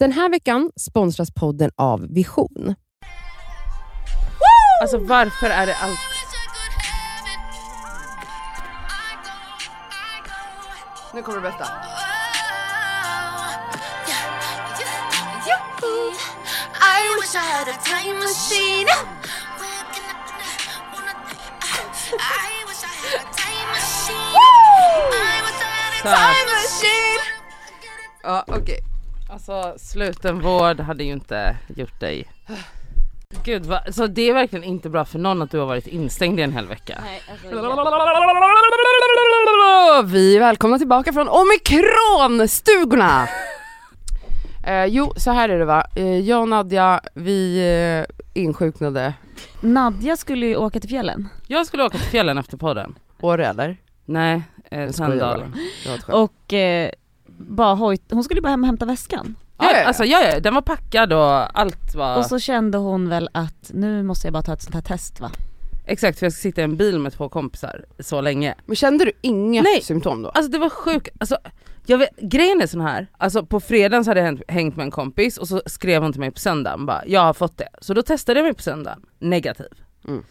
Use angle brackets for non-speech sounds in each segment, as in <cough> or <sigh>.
Den här veckan sponsras podden av Vision. Alltså varför är det allt... Nu kommer det bästa. I wish I had a time machine. I wish I had a time machine. I wish I had a Så här. time machine. Ja, okej. Alltså slutenvård hade ju inte gjort dig... Gud, va? så det är verkligen inte bra för någon att du har varit instängd i en hel vecka. <laughs> Vi är välkomna tillbaka från omikronstugorna! <laughs> eh, jo, så här är det va. Eh, jag och Nadja, vi eh, insjuknade. Nadja skulle ju åka till fjällen Jag skulle åka till fjällen efter podden. Åre eller? Nej, eh, skämt. och eh, bara hojt, hon skulle bara hem och hämta väskan. Ja, ja, Ja, ja. alltså ja, ja, den var packad och allt var... Och så kände hon väl att nu måste jag bara ta ett sånt här test va? Exakt, för jag ska sitta i en bil med två kompisar så länge. Men kände du inga Nej. symptom då? Alltså det var sjukt, alltså, jag vet, grejen är sån här, alltså på fredagen så hade jag hängt, hängt med en kompis och så skrev hon till mig på söndagen bara jag har fått det. Så då testade jag mig på söndagen, negativ. Mm.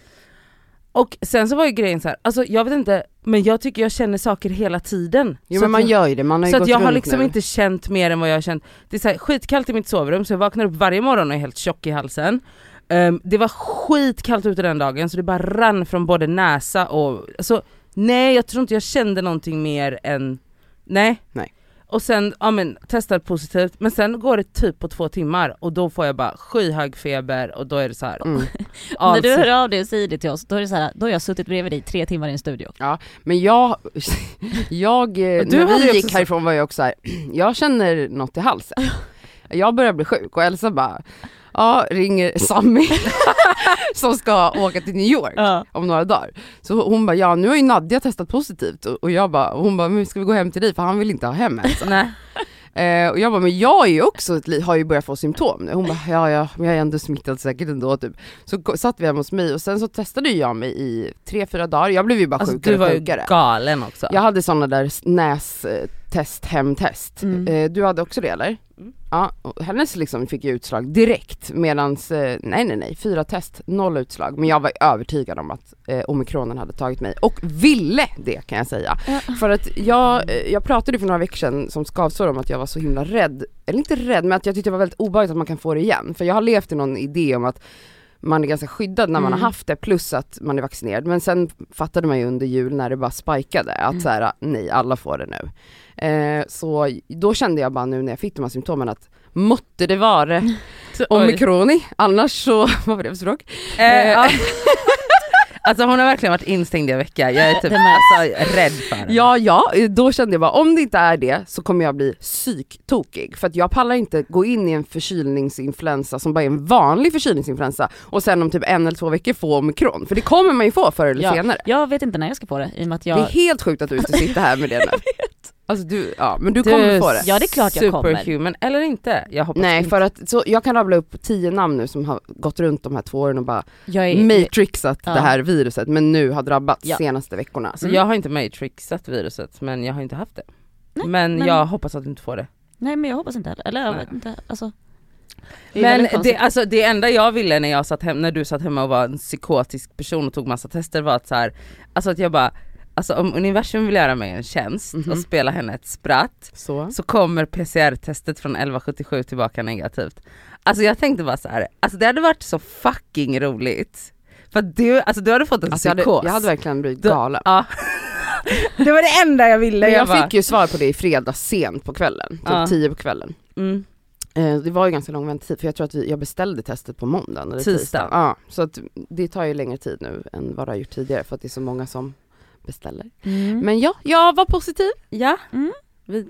Och sen så var ju grejen så här, alltså jag vet inte, men jag tycker jag känner saker hela tiden. Jo så men man jag, gör ju det, man har ju så gått jag har liksom nu. inte känt mer än vad jag har känt. Det är så här, skitkallt i mitt sovrum så jag vaknar upp varje morgon och är helt tjock i halsen. Ehm, det var skitkallt ute den dagen så det bara rann från både näsa och, alltså nej jag tror inte jag kände någonting mer än, nej. Nej. Och sen, ja men testar positivt, men sen går det typ på två timmar och då får jag bara skyhög feber och då är det så här. Mm. <laughs> När du alltså- hör av dig och säger det till oss, då är det så här, då har jag suttit bredvid dig i tre timmar i en studio. Men jag, <laughs> jag Du när vi gick härifrån var jag också här, <clears throat> jag känner något i halsen. Jag börjar bli sjuk och Elsa bara, ja ringer Sammy <laughs> som ska åka till New York om några dagar. Så hon bara, ja nu har ju Nadja testat positivt och och jag bara, och hon bara, men ska vi gå hem till dig för han vill inte ha hem Elsa. <laughs> Nej. Eh, och jag bara, men jag är ju också, har ju börjat få symptom nu. Hon bara, ja ja, men jag är ändå smittad säkert ändå typ. Så satt vi hemma hos mig och sen så testade jag mig i tre, fyra dagar. Jag blev ju bara Alltså sjukare du var och ju sjukare. galen också. Jag hade sådana där nästest, hemtest. Mm. Eh, du hade också det eller? Mm. Ja, hennes liksom fick ju utslag direkt medans, eh, nej nej nej, fyra test, noll utslag. Men jag var övertygad om att eh, omikronen hade tagit mig och ville det kan jag säga. För att jag, eh, jag pratade för några veckor sedan som skavsår om att jag var så himla rädd, eller inte rädd men att jag tyckte det var väldigt obehagligt att man kan få det igen. För jag har levt i någon idé om att man är ganska skyddad när man Mm. har haft det plus att man är vaccinerad. Men sen fattade man ju under jul när det bara spikade att Mm. så här, nej alla får det nu. Eh, så då kände jag bara nu när jag fick de här symptomen att måtte det vara <laughs> omikroni, annars så, <laughs> vad var det för språk? Eh, ja. <laughs> Alltså hon har verkligen varit instängd i en vecka, jag är typ märks. alltså, rädd för henne. Ja, ja, då kände jag bara om det inte är det så kommer jag bli psyktokig. För att jag pallar inte gå in i en förkylningsinfluensa som bara är en vanlig förkylningsinfluensa och sen om typ en eller två veckor få omikron. För det kommer man ju få förr eller Ja. senare. Jag vet inte när jag ska få det i och med att jag... Det är helt sjukt att du inte sitter här med det nu. <laughs> Alltså du, ja men du, Du kommer få det. Ja, det är klart jag kommer. Superhuman, eller inte? Jag hoppas Nej inte. för att, så jag kan rabbla upp tio namn nu som har gått runt de här två åren och bara jag är, matrixat Ja. det här viruset men nu har drabbats Ja. senaste veckorna. Så jag har inte matrixat viruset men jag har inte haft det. Nej, men, men- jag hoppas att du inte får det. Nej men jag hoppas inte heller, eller jag vet inte, alltså. Det Men det, alltså, det enda jag ville när jag satt hem, när du satt hemma och var en psykotisk person och tog massa tester var att så här, alltså att jag bara, alltså om universum vill göra mig en tjänst Mhm. och spela henne ett spratt Så. så kommer PCR-testet från 1177 tillbaka negativt. Alltså jag tänkte bara så här, alltså det hade varit så fucking roligt. För att du, alltså du hade fått en Alltså jag, psykos. hade, jag hade verkligen blivit galen. Ja. <laughs> det var det enda jag ville. Men jag bara, fick ju svar på det i fredags sent på kvällen, typ Ja. 10 på kvällen. mm. Eh, det var ju ganska lång väntetid för jag tror att vi, jag beställde testet på måndagen eller Tisdag. tisdagen. Ja, så att det tar ju längre tid nu än vad det har gjort tidigare för att det är så många som beställer. Mm. Men ja, jag var positiv. Ja, Mm.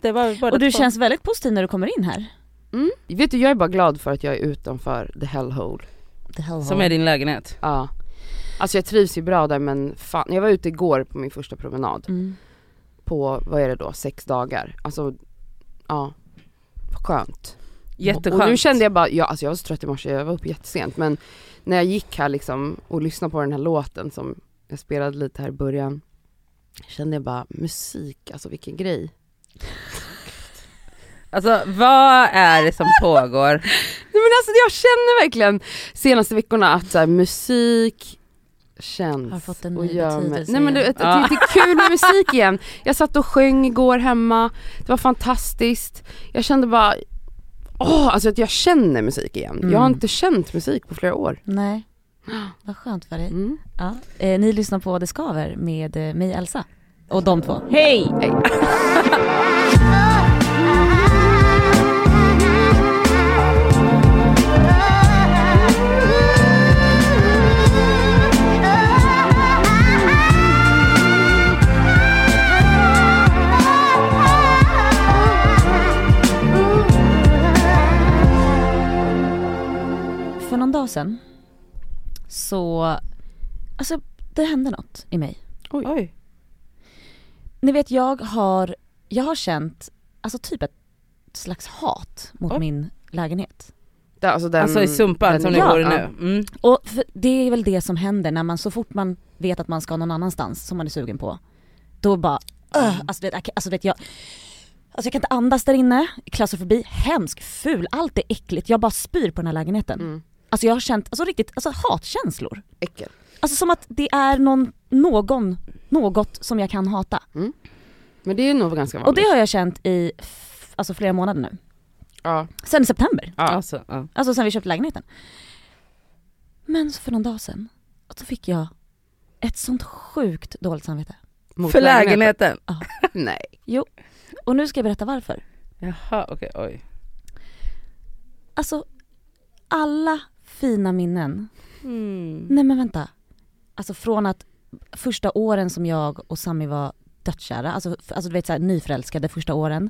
det var båda Och du två. känns väldigt positiv när du kommer in här. Mm. Vet du, jag är bara glad för att jag är utanför the hellhole. The hell Som är din lägenhet. Ja. Alltså jag trivs ju bra där men fan, jag var ute igår på min första promenad mm. på, vad är det då, sex dagar. Alltså, ja, skönt. Jätteskönt. Och nu kände jag bara, ja, alltså jag var så trött i morse, jag var uppe jättesent men när jag gick här liksom och lyssnade på den här låten som jag spelade lite här i början kände jag bara musik, alltså vilken grej. Alltså vad är det som pågår? <laughs> Nej men alltså jag känner verkligen senaste veckorna att så här, musik känns Har fått en och ny gör mig... Nej men det, igen. det, det, det är kul med musik igen. Jag satt och sjöng igår hemma, det var fantastiskt. Jag kände bara, åh alltså att jag känner musik igen. Mm. Jag har inte känt musik på flera år. Nej, <gasps> vad skönt för dig. Mm. Ja. Eh, ni lyssnar på Det Skaver med eh, mig Elsa. Och de två. Hej! Hej. För någon dag sedan så, alltså det hände något i mig. Oj. Ni vet jag har, jag har känt, alltså typ ett slags hat mot Oj. min lägenhet. Det, alltså, den, Alltså i Sumpan den- som ni Ja. bor i nu. Mm. Och för det är väl det som händer när man, så fort man vet att man ska någon annanstans som man är sugen på, då bara, öh, alltså, vet, alltså vet jag, alltså jag kan inte andas där inne, klaustrofobi, hemsk, ful, allt är äckligt, jag bara spyr på den här lägenheten. Mm. Alltså jag har känt, alltså riktigt, alltså hatkänslor. Äckel. Alltså som att det är någon, någon, något som jag kan hata. Men det är nog ganska vanligt. Och det har jag känt i, alltså flera månader nu. ja. Sen i september, Ja. Alltså, ja. alltså sen vi köpte lägenheten. Men så för någon dag sedan, så fick jag ett sånt sjukt dåligt samvete. Mot För lägenheten? <laughs> Nej. Och nu ska jag berätta varför. Jaha okej, oj. Alltså, alla fina minnen. Mm. Nej men vänta. Alltså från att första åren som jag och Sami var dödskära, alltså, alltså du vet såhär nyförälskade första åren.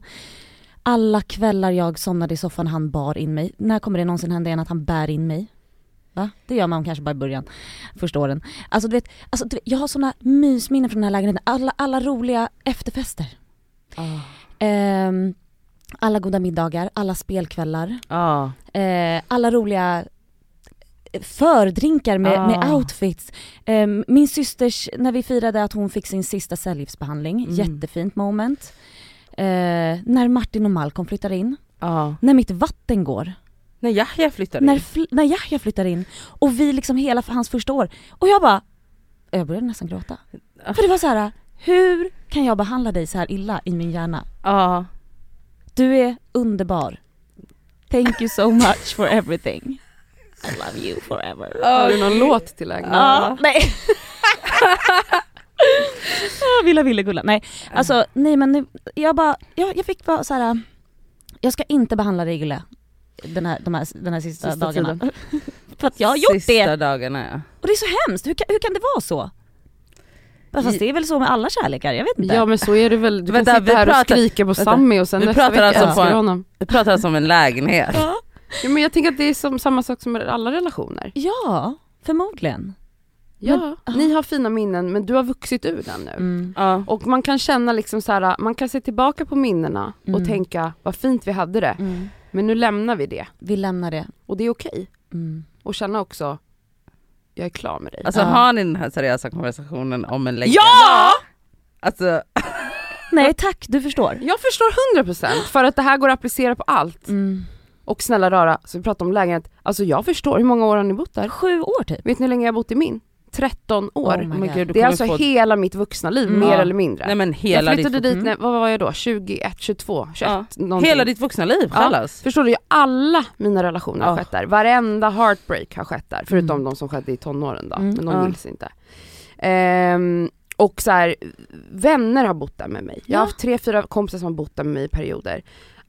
Alla kvällar jag somnade i soffan han bar in mig. När kommer det någonsin hända igen att han bär in mig? Va? Det gör man kanske bara i början, första åren. Alltså du vet, alltså, du vet jag har såna mysminnen från den här lägenheten. Alla, alla roliga efterfester. Ah. Ehm, alla goda middagar, alla spelkvällar. Ja. Eh, alla roliga fördrinkar med, Ah. med outfits. Eh, min systers, när vi firade att hon fick sin sista cellgiftsbehandling, Mm. jättefint moment. Eh, när Martin och Malcolm flyttar in, ja. när mitt vatten går, När Yahya flyttade när, in. fl- när Yahya flyttar in och vi liksom hela hans första år. Och jag bara, jag började nästan gråta. Ah. För det var så här: hur kan jag behandla dig så här illa i min hjärna? Ja. Du är underbar. Thank you so much for everything. I love you forever. Har du någon låt till lägenheten? Ja, nej. <laughs> Villa Villegulla, nej. Alltså nej men nu, jag bara, jag, jag fick bara så här. jag ska inte behandla dig illa den här, de här, den här sista, Sista dagarna. <laughs> För att jag har gjort Sista det dagarna ja. och det är så hemskt, hur kan, hur kan det vara så? Fast det är väl så med alla kärlekar, jag vet inte. Ja men så är det väl, du Vänta, kan sitta här och pratar- skrika på. Sammy och sen Vi nästa pratar vecka alltså älskar du honom. Vi pratar alltså om en lägenhet. Ja. Ja, men jag tänker att det är som, samma sak som med alla relationer. ja, förmodligen. Ja, Men- ni har fina minnen men du har vuxit ur den nu. Mm. Ja. Och man kan känna liksom så här, man kan se tillbaka på minnena och Mm. tänka vad fint vi hade det. Mm. Men nu lämnar vi det. Vi lämnar det. Och det är okej. Mm. Och känna också, jag är klar med dig. Alltså Ja. har ni den här seriösa konversationen om en lägenhet? Ja! Alltså, Nej tack, du förstår. Jag förstår 100% för att det här går att applicera på allt. Mm. Och snälla rara, så vi pratar om lägenhet, alltså jag förstår, hur många år har ni bott där? Sju år typ. Vet ni hur länge jag har bott i min? 13 år. Oh God. det är kommer alltså få... hela mitt vuxna liv, Mm. mer Ja. eller mindre. Nej men hela jag flyttade ditt, dit, när, vad var jag då? 21, 22, 21 Ja. någonting. hela ditt vuxna liv Ja. kallas. Förstår du? Alla mina relationer har Ja. skett där. Varenda heartbreak har skett där. Förutom Mm. de som skedde i tonåren då, Mm. men de Ja. gills inte. Ehm, och så här, vänner har bott där med mig. Jag har Ja. haft tre, fyra kompisar som har bott där med mig i perioder.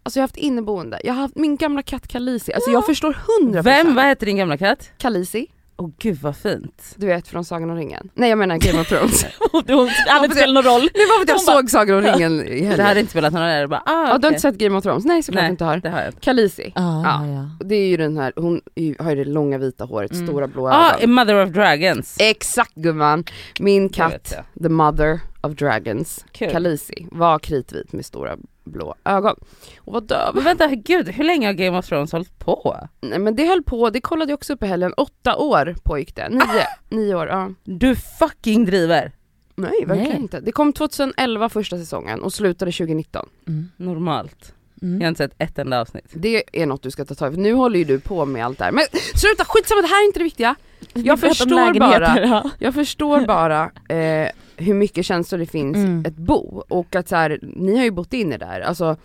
Alltså jag har haft inneboende, jag har haft min gamla katt Kalisi, alltså jag förstår 100% Vem, vad heter din gamla katt? Kalisi, Åh gud vad fint. du vet från Sagan om ringen. Nej jag menar Game of Thrones. Det hade inte spelat någon roll. det var för att jag Hon bara- såg Sagan om ringen i Det helgen. hade inte spelat någon roll, bara ah, Ja, du har inte sett Game of Thrones? Nej såklart Nej. inte har. Det har jag inte. Kalisi. Ja, Ja. ja. Det är ju den här, hon har ju det långa vita håret, Mm. stora blåa Ah, ögon. Mother of Dragons. Exakt gumman! Min Det katt, the mother of dragons, Kul. Kalisi, var kritvit med stora blå ögon. Och var döv. Men vänta, gud hur länge har Game of Thrones hållit på? Nej men det höll på, det kollade jag också upp i helgen, åtta år pågick det. Nio, nio år, ja. Du fucking driver. Nej verkligen Nej. inte. Det kom 2011 första säsongen och slutade 2019. Mm. Normalt. Jag Mm. har inte sett ett enda avsnitt. Det är något du ska ta tag i, för nu håller ju du på med allt det här. Men sluta, skitsamma det här är inte det viktiga. Vi Jag förstår bara. ja. Jag förstår bara eh, hur mycket känslor det finns Mm. ett bo och att så här, ni har ju bott in er där, alltså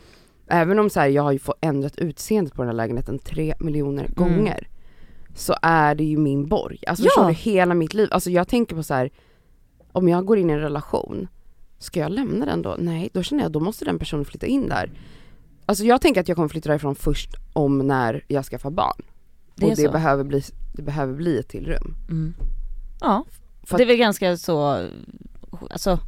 även om så här, jag har ju fått ändrat utseendet på den här lägenheten tre miljoner gånger så är det ju min borg. Alltså Ja. förstår du, hela mitt liv, alltså jag tänker på så här om jag går in i en relation, ska jag lämna den då? Nej, då känner jag då måste den personen flytta in där. Alltså jag tänker att jag kommer flytta därifrån först om när jag skaffar barn. Det och det så. behöver, bli, det behöver bli ett till rum. Mm. Ja, För det är väl ganska så, alltså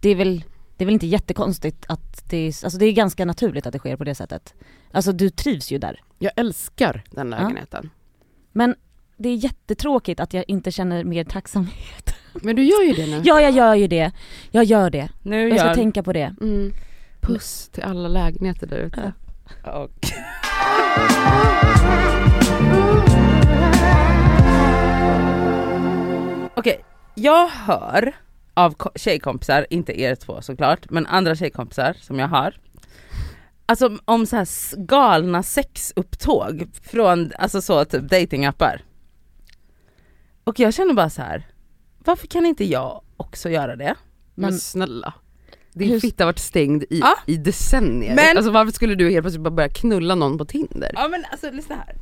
det är väl, det är väl inte jättekonstigt att det är, alltså det är ganska naturligt att det sker på det sättet. Alltså du trivs ju där. Jag älskar den Ja. lägenheten. Men det är jättetråkigt att jag inte känner mer tacksamhet. <laughs> Men du gör ju det nu. Ja jag gör ju det, jag gör det. Nu Jag ska gör... tänka på det. Mm. Puss till alla lägenheter där ute. Och... <laughs> Okej, jag hör av ko- tjejkompisar, inte er två såklart, men andra tjejkompisar som jag har. Alltså om så här galna sexupptåg från alltså så typ datingappar. Och jag känner bara så här. varför kan inte jag också göra det? Men, Men snälla. Din Hur- fitta har varit stängd i, Ja. i decennier. Men- Alltså varför skulle du helt plötsligt bara börja knulla någon på Tinder? Ja men alltså lyssna här.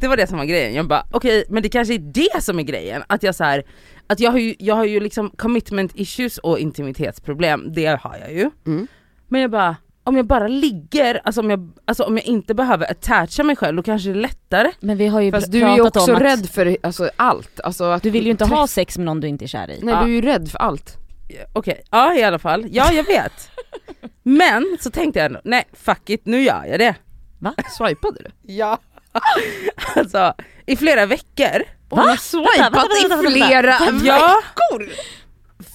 Det var det som var grejen, jag bara okej men det kanske är det som är grejen, att jag så här, att jag har ju, jag har ju liksom commitment issues och intimitetsproblem, det har jag ju. Mm. Men jag bara, om jag bara ligger, alltså om jag, alltså om jag inte behöver attacha mig själv då kanske det är lättare. Men vi har ju Fast du är ju också att rädd för alltså, allt. Alltså, att du vill ju inte ha sex med någon du inte är kär i. Nej Ja. du är ju rädd för allt. Okej, ja i alla fall, ja jag vet. <laughs> Men så tänkte jag ändå, nej fuck it, nu gör jag det. Swipade du? Ja. <laughs> alltså i flera veckor. Hon har swipat i flera veckor!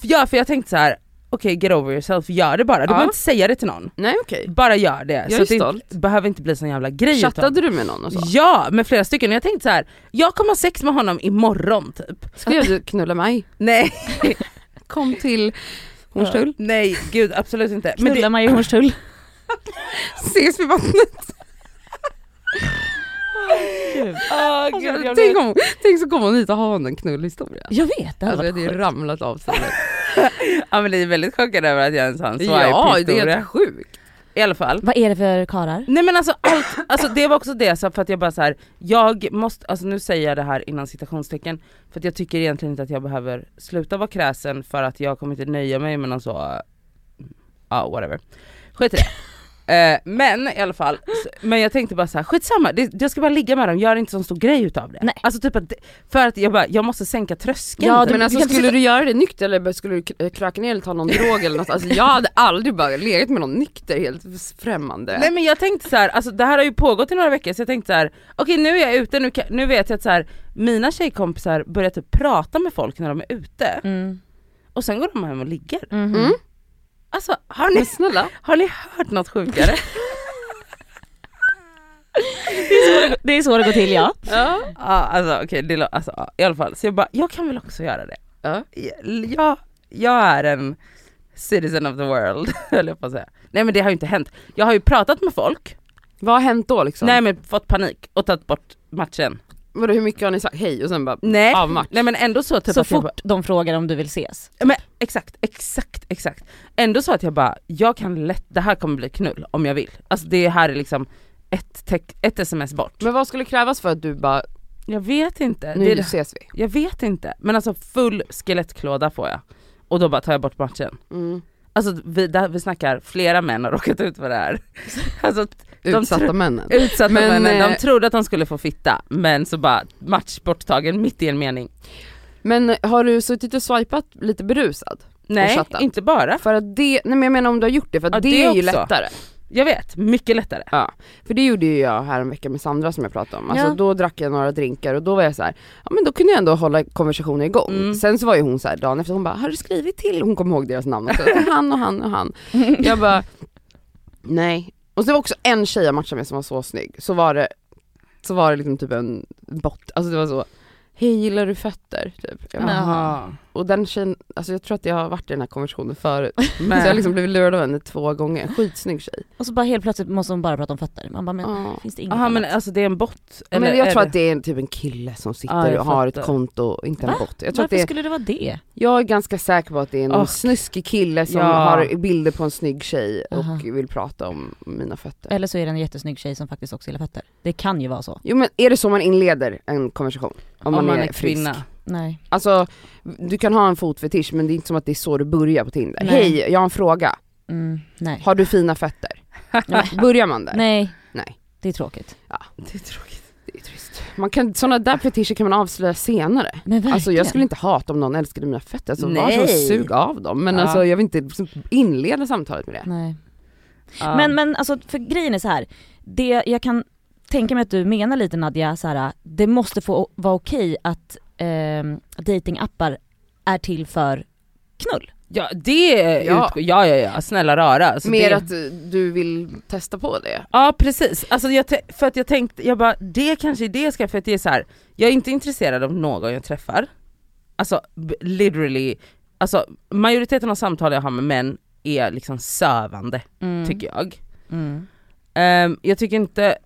Ja för jag tänkte så här. okej get over yourself, gör det bara. Du Ja. behöver inte säga det till någon. Nej okej. Bara gör det. Jag så är det stolt. inte, behöver inte bli sån jävla grej Chattade du med någon och så? Ja, med flera stycken. Och jag tänkte så här. jag kommer ha sex med honom imorgon typ. Skrev du <laughs> knulla mig? Nej, <laughs> Kom till Hornstull, nej gud absolut inte. Knulla det, mig i Hornstull. ses vid vattnet. Gud, jag Alltså, tänk, om, tänk så kommer hon hit och har en knullhistoria. Jag vet, det hade Alltså varit det ramlat av sig. <laughs> ja men det är väldigt chockad över att jag är en sån ja, det är swipe-historia. helt sjukt. I alla fall. Vad är det för karar? Nej men alltså allt, alltså det var också det så för att jag bara så här, jag måste, alltså nu säger jag det här innan citationstecken för att jag tycker egentligen inte att jag behöver sluta vara kräsen för att jag kommer inte nöja mig med någon så, ja whatever. Skit i det. Eh, men i alla fall, men jag tänkte bara så här, skitsamma, det, jag ska bara ligga med dem, gör inte så stor grej utav det. Nej. Alltså typ att, för att jag bara, jag måste sänka tröskeln. Ja, typ. Men alltså skulle du göra det nykter eller skulle du k- kröka ner eller ta någon drog eller något? Alltså jag hade aldrig bara legat med någon nykter, helt främmande. Nej men jag tänkte så här, alltså det här har ju pågått i några veckor så jag tänkte så här, okej nu är jag ute, nu, nu vet jag att så här, mina tjejkompisar börjar typ prata med folk när de är ute Mm. och sen går de hem och ligger. Mm. Alltså har ni, Men snälla, har ni hört något sjukare? Det är så det går till ja. ja. ja alltså okej, det lå- alltså, ja, i alla fall så jag bara, jag kan väl också göra det. Ja. Jag, jag är en citizen of the world <laughs> höll jag på att säga. Nej men det har ju inte hänt. Jag har ju pratat med folk, Vad har hänt då liksom? nej men fått panik och tagit bort matchen. Vadå, hur mycket har ni sagt hej och sen bara Nej, nej men ändå så typ Så att jag fort de frågar om du vill ses. Men exakt, exakt, exakt. Ändå så att jag bara, jag kan lätt, det här kommer bli knull om jag vill. Alltså det här är liksom ett, ett sms bort. Men vad skulle krävas för att du bara, Jag vet inte. nu det ses vi? jag vet inte. Men alltså full skelettklåda får jag. Och då bara tar jag bort matchen. Mm. Alltså vi, där, vi snackar, flera män har råkat ut för det här. <laughs> Alltså Utsatta männen. utsatta Men, männen, de eh, trodde att de skulle få fitta men så bara match borttagen mitt i en mening. Men har du suttit och swipat lite berusad? Nej, inte bara. För att det, nej men jag menar om du har gjort det, för att Ja, det, det är ju också. lättare. Jag vet, mycket lättare. Ja, för det gjorde ju jag här en vecka med Sandra som jag pratade om. Alltså Ja. då drack jag några drinkar och då var jag så här, ja men då kunde jag ändå hålla konversationen igång. Mm. Sen så var ju hon så här dagen efter, hon bara, har du skrivit till? Hon kom ihåg deras namn också. Han och han och han. Jag bara, nej. Och så var också en tjej jag matchade med som var så snygg. Så var det, så var det liksom typ en bot, alltså det var så, hej gillar du fötter? Typ. Jag bara, Jaha. Och den tjejen, alltså jag tror att jag har varit i den här konversationen förut. Men, <laughs> Så jag har liksom blivit lurad av henne två gånger, skitsnygg tjej. Och så bara helt plötsligt måste hon bara prata om fötter. Man bara, men Ja. finns det inget Aha, men alltså det är en bot? Men eller jag är tror det- att det är typ en kille som sitter jag och har ett konto, inte en Va? bot. Jag tror att Varför det är, skulle det vara det? jag är ganska säker på att det är en Och- snuskig kille som Ja. har bilder på en snygg tjej och Aha. vill prata om mina fötter. Eller så är det en jättesnygg tjej som faktiskt också gillar fötter. Det kan ju vara så. Jo men är det så man inleder en konversation? Om, om man, är, frisk? kvinna. Nej. Alltså, du kan ha en fotfetisch men det är inte som att det är så du börjar på Tinder. Nej. Hej, jag har en fråga. Mm, nej. Har du fina fötter? <laughs> Nej. Börjar man där? nej. Nej. Det är tråkigt. Det är tråkigt. Det är trist. Man kan, sådana där fetischer kan man avslöja senare. Alltså jag skulle inte hata om någon älskade mina fötter, alltså var så Nej. sug av dem. Men Ja. alltså jag vill inte liksom inleda samtalet med det. Nej. Ja. Men, men alltså för grejen är så här. det jag kan tänka mig att du menar lite Nadja, så här, det måste få vara okej att eh, datingappar är till för knull. Ja det är Ja. ja. ja ja ja, snälla rara. Alltså Mer det... att du vill testa på det. Ja precis, alltså jag för att jag tänkte, jag bara det kanske är det jag ska, för att det är så här. jag är inte intresserad av någon jag träffar. Alltså literally, alltså majoriteten av samtal jag har med män är liksom sövande tycker jag. Mm. Ehm, jag tycker inte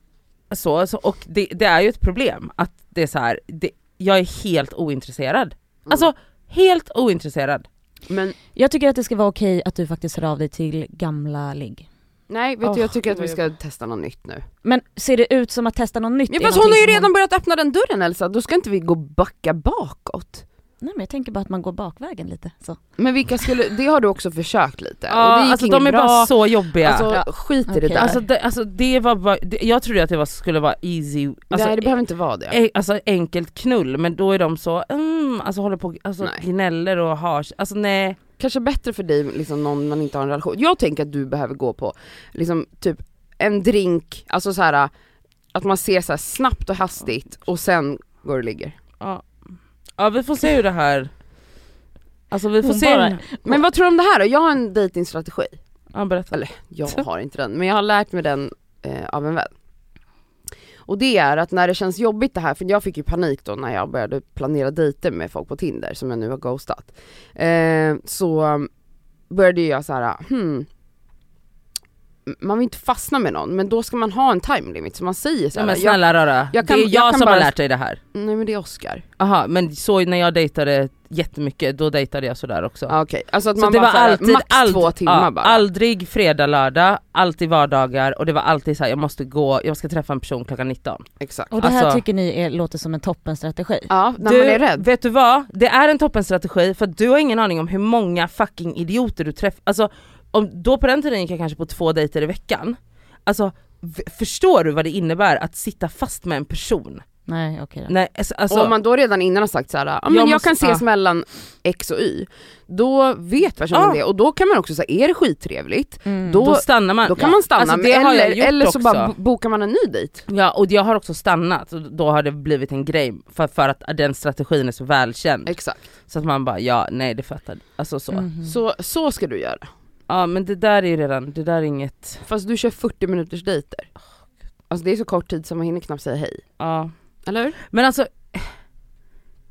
så, så och det, det är ju ett problem att det är så här, det, jag är helt ointresserad. Alltså helt ointresserad. Men Jag tycker att det ska vara okej att du faktiskt hör av dig till gamla ligg. nej, vet Åh, du jag tycker att vi ska testa något nytt nu. Men ser det ut som att testa något nytt? Ja, fast hon har ju redan börjat öppna den dörren Elsa, då ska inte vi gå backa bakåt. Nej men jag tänker bara att man går bakvägen lite så. Men vilka skulle, det har du också försökt lite. och Ja, det gick alltså de är bra. bara så jobbiga. Alltså Ja, skit i det okej. där. Alltså det, alltså det var bara, det, jag trodde att det var, skulle vara easy, alltså, nej det behöver inte vara det. e- alltså enkelt knull men då är de så, mm, alltså håller på, alltså Nej. gnäller och har, alltså nej. Kanske bättre för dig, liksom någon man inte har en relation. Jag tänker att du behöver gå på, liksom typ en drink, alltså så här att man ser så här snabbt och hastigt och sen går och ligger. Ja. Ja vi får se hur det här, alltså vi får Hon se. bara- Men vad tror du om det här då? Jag har en dejtingstrategi. Ja, berätta. Eller jag har inte den, men jag har lärt mig den eh, av en vän. Och det är att när det känns jobbigt det här, för jag fick ju panik då när jag började planera dejter med folk på Tinder som jag nu har ghostat. Eh, så började jag så här, hmm, man vill inte fastna med någon men då ska man ha en time limit så man säger så Ja, men jag, snälla rara, jag kan- det är jag jag som bara- har lärt dig det här. nej men det är Oscar. Aha, men så när jag dejtade jättemycket, då dejtade jag sådär också. Ah, Okej, alltså att Så man det bara var alltid, max ald- två timmar ja, bara. Aldrig fredag, lördag, alltid vardagar och det var alltid så här: jag måste gå, jag ska träffa en person klockan 19. Exakt. Och det här Alltså- tycker ni är, låter som en toppenstrategi? Ja, när du, man är rädd. Vet du vad? Det är en toppenstrategi för att du har ingen aning om hur många fucking idioter du träffar. Alltså, om, då på den tiden gick jag kanske på två dejter i veckan. Alltså förstår du vad det innebär att sitta fast med en person? Nej okej. Nej, alltså, och alltså, om man då redan innan har sagt såhär, ja men Jag jag, måste- kan ses ja. mellan X och Y, då vet personen Ja. det och då kan man också säga, är det skittrevligt, Mm. då- då stannar man. då kan Ja. man stanna, Alltså, jag eller, eller så också. bara bo- bokar man en ny dejt. Ja och jag har också stannat och då har det blivit en grej för, för att den strategin är så välkänd. Exakt. Så att man bara ja, nej det fattar Alltså så. Mhm. Så, så ska du göra. Ja men det där är ju redan, det där är inget, Fast du kör 40 minuters dejter. Alltså det är så kort tid så man hinner knappt säga hej. ja. Eller hur? Men alltså,